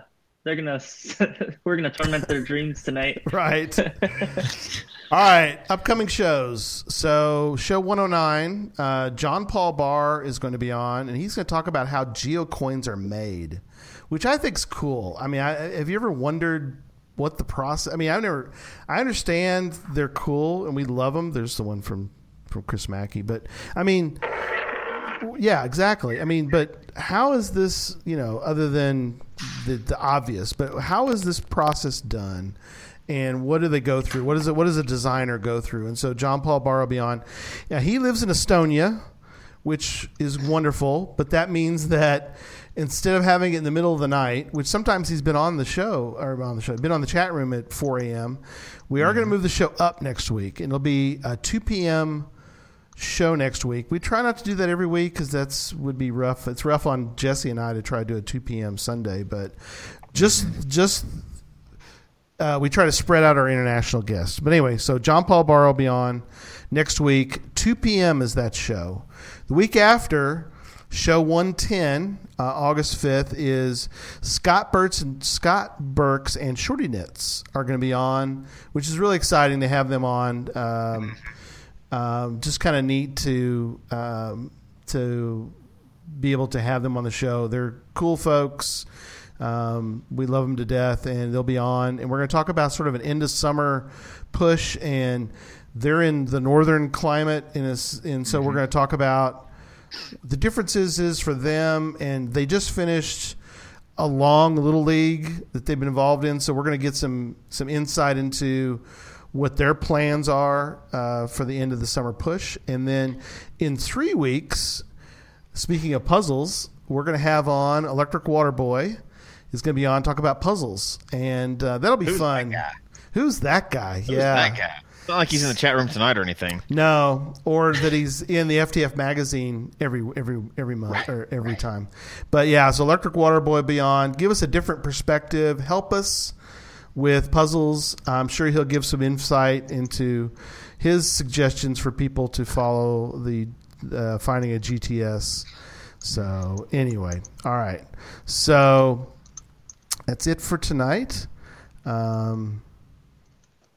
uh, they're gonna, we're gonna torment their dreams tonight. right. All right, upcoming shows. So, show 109, uh, John Paul Barr is going to be on, and he's going to talk about how geocoins are made, which I think's cool. I mean, I, have you ever wondered what the process? I mean, I've never. I understand they're cool and we love them. There's the one from from Chris Mackey, but I mean, yeah, exactly. I mean, but how is this, you know, other than the, the obvious, but how is this process done? And what do they go through? What is it? What does a designer go through? And so John Paul Barr will. Yeah, he lives in Estonia, which is wonderful, but that means that instead of having it in the middle of the night, which sometimes he's been on the show or on the show, been on the chat room at 4 a.m. We are going to mm-hmm. move the show up next week, and it'll be a 2 p.m show next week. We try not to do that every week because that's would be rough. It's rough on Jesse and I to try to do a two p.m. Sunday, but just just uh, we try to spread out our international guests. But anyway, so John Paul Barr will be on next week. Two p.m. is that show. The week after. Show 110, uh, August 5th, is Scott Burks and Scott Burks and Shorty Knits are going to be on, which is really exciting to have them on. Um, um, just kind of neat to um, to be able to have them on the show. They're cool folks. Um, we love them to death, and they'll be on. And we're going to talk about sort of an end of summer push, and they're in the northern climate, and, it's, and so we're going to talk about the differences is for them, and they just finished a long little league that they've been involved in. So we're going to get some some insight into what their plans are uh, for the end of the summer push, and then in three weeks, speaking of puzzles, we're going to have on Electric Water Boy is going to be on talk about puzzles, and uh, that'll be Who's fun. that guy? Who's that guy? Who's yeah, that guy? It's not like he's in the chat room tonight or anything. no, or that he's in the FTF magazine every every every month or every time. But yeah, so Electric Water Boy Beyond, give us a different perspective. Help us with puzzles. I'm sure he'll give some insight into his suggestions for people to follow the uh, finding a GTS. So anyway, all right. So that's it for tonight. Um,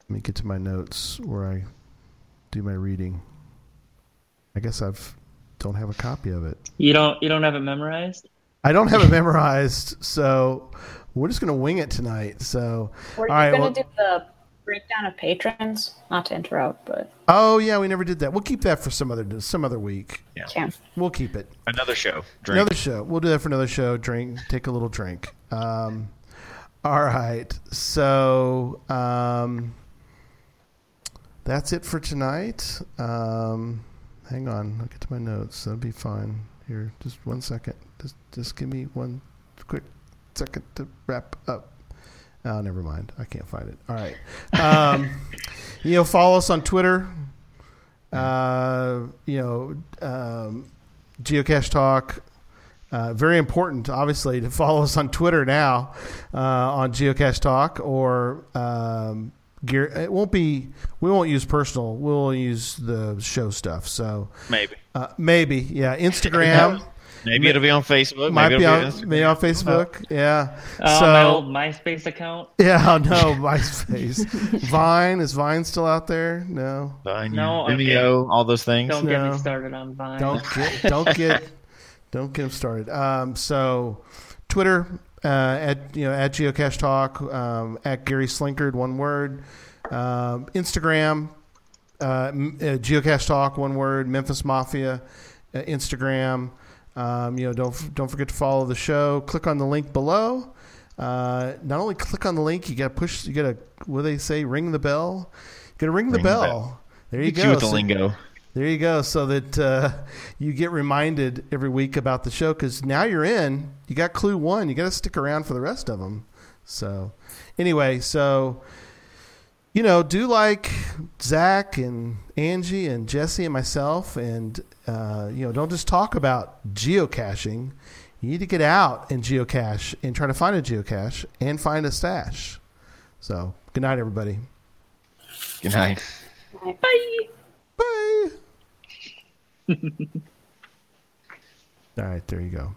let me get to my notes where I do my reading. I guess I've don't have a copy of it. You don't, you don't have it memorized. I don't have it memorized, so we're just gonna wing it tonight. So, Were you all right. gonna well- do the breakdown of patrons? Not to interrupt, but oh yeah, we never did that. We'll keep that for some other some other week. can. We'll keep it. Another show. Drink. Another show. We'll do that for another show. Drink. Take a little drink. Um, all right. So um, that's it for tonight. Um, hang on. I'll get to my notes. That'll be fine. Here, just one second. Just just give me one quick second to wrap up. Oh, never mind. I can't find it. All right. Um, you know, follow us on Twitter. Uh, you know, um, Geocache Talk. Uh, very important, obviously, to follow us on Twitter now uh, on Geocache Talk or um, gear. It won't be. We won't use personal. We'll use the show stuff. So Maybe. uh, maybe, yeah. Instagram Maybe it'll be on Facebook. might Maybe be it'll on, be on maybe on Facebook. Yeah. Oh, so my old MySpace account. yeah, oh, no, MySpace, Vine is Vine still out there? No. Vine, No, yeah. Vimeo, all those things. Don't get me started on Vine. don't get don't get don't get them started. Um, so Twitter uh, at you know at Geocache Talk um, at Gary Slinkard one word. Um, Instagram uh, uh, Geocache Talk one word. Memphis Mafia uh, Instagram. Um, you know don't don't forget to follow the show. Click on the link below. Uh, not only click on the link, you got to push. You got to what do they say? Ring the bell. You got to ring, the Ring the bell. bell. There you Get go. you with the So- lingo. there you go. So that uh, you get reminded every week about the show because now you're in. You got Clue One. You got to stick around for the rest of them. So, anyway, so you know, do like Zach and Angie and Jesse and myself, and uh, you know, don't just talk about geocaching. You need to get out and geocache and try to find a geocache and find a stash. So, good night, everybody. Good night. Bye. Bye. All right, there you go.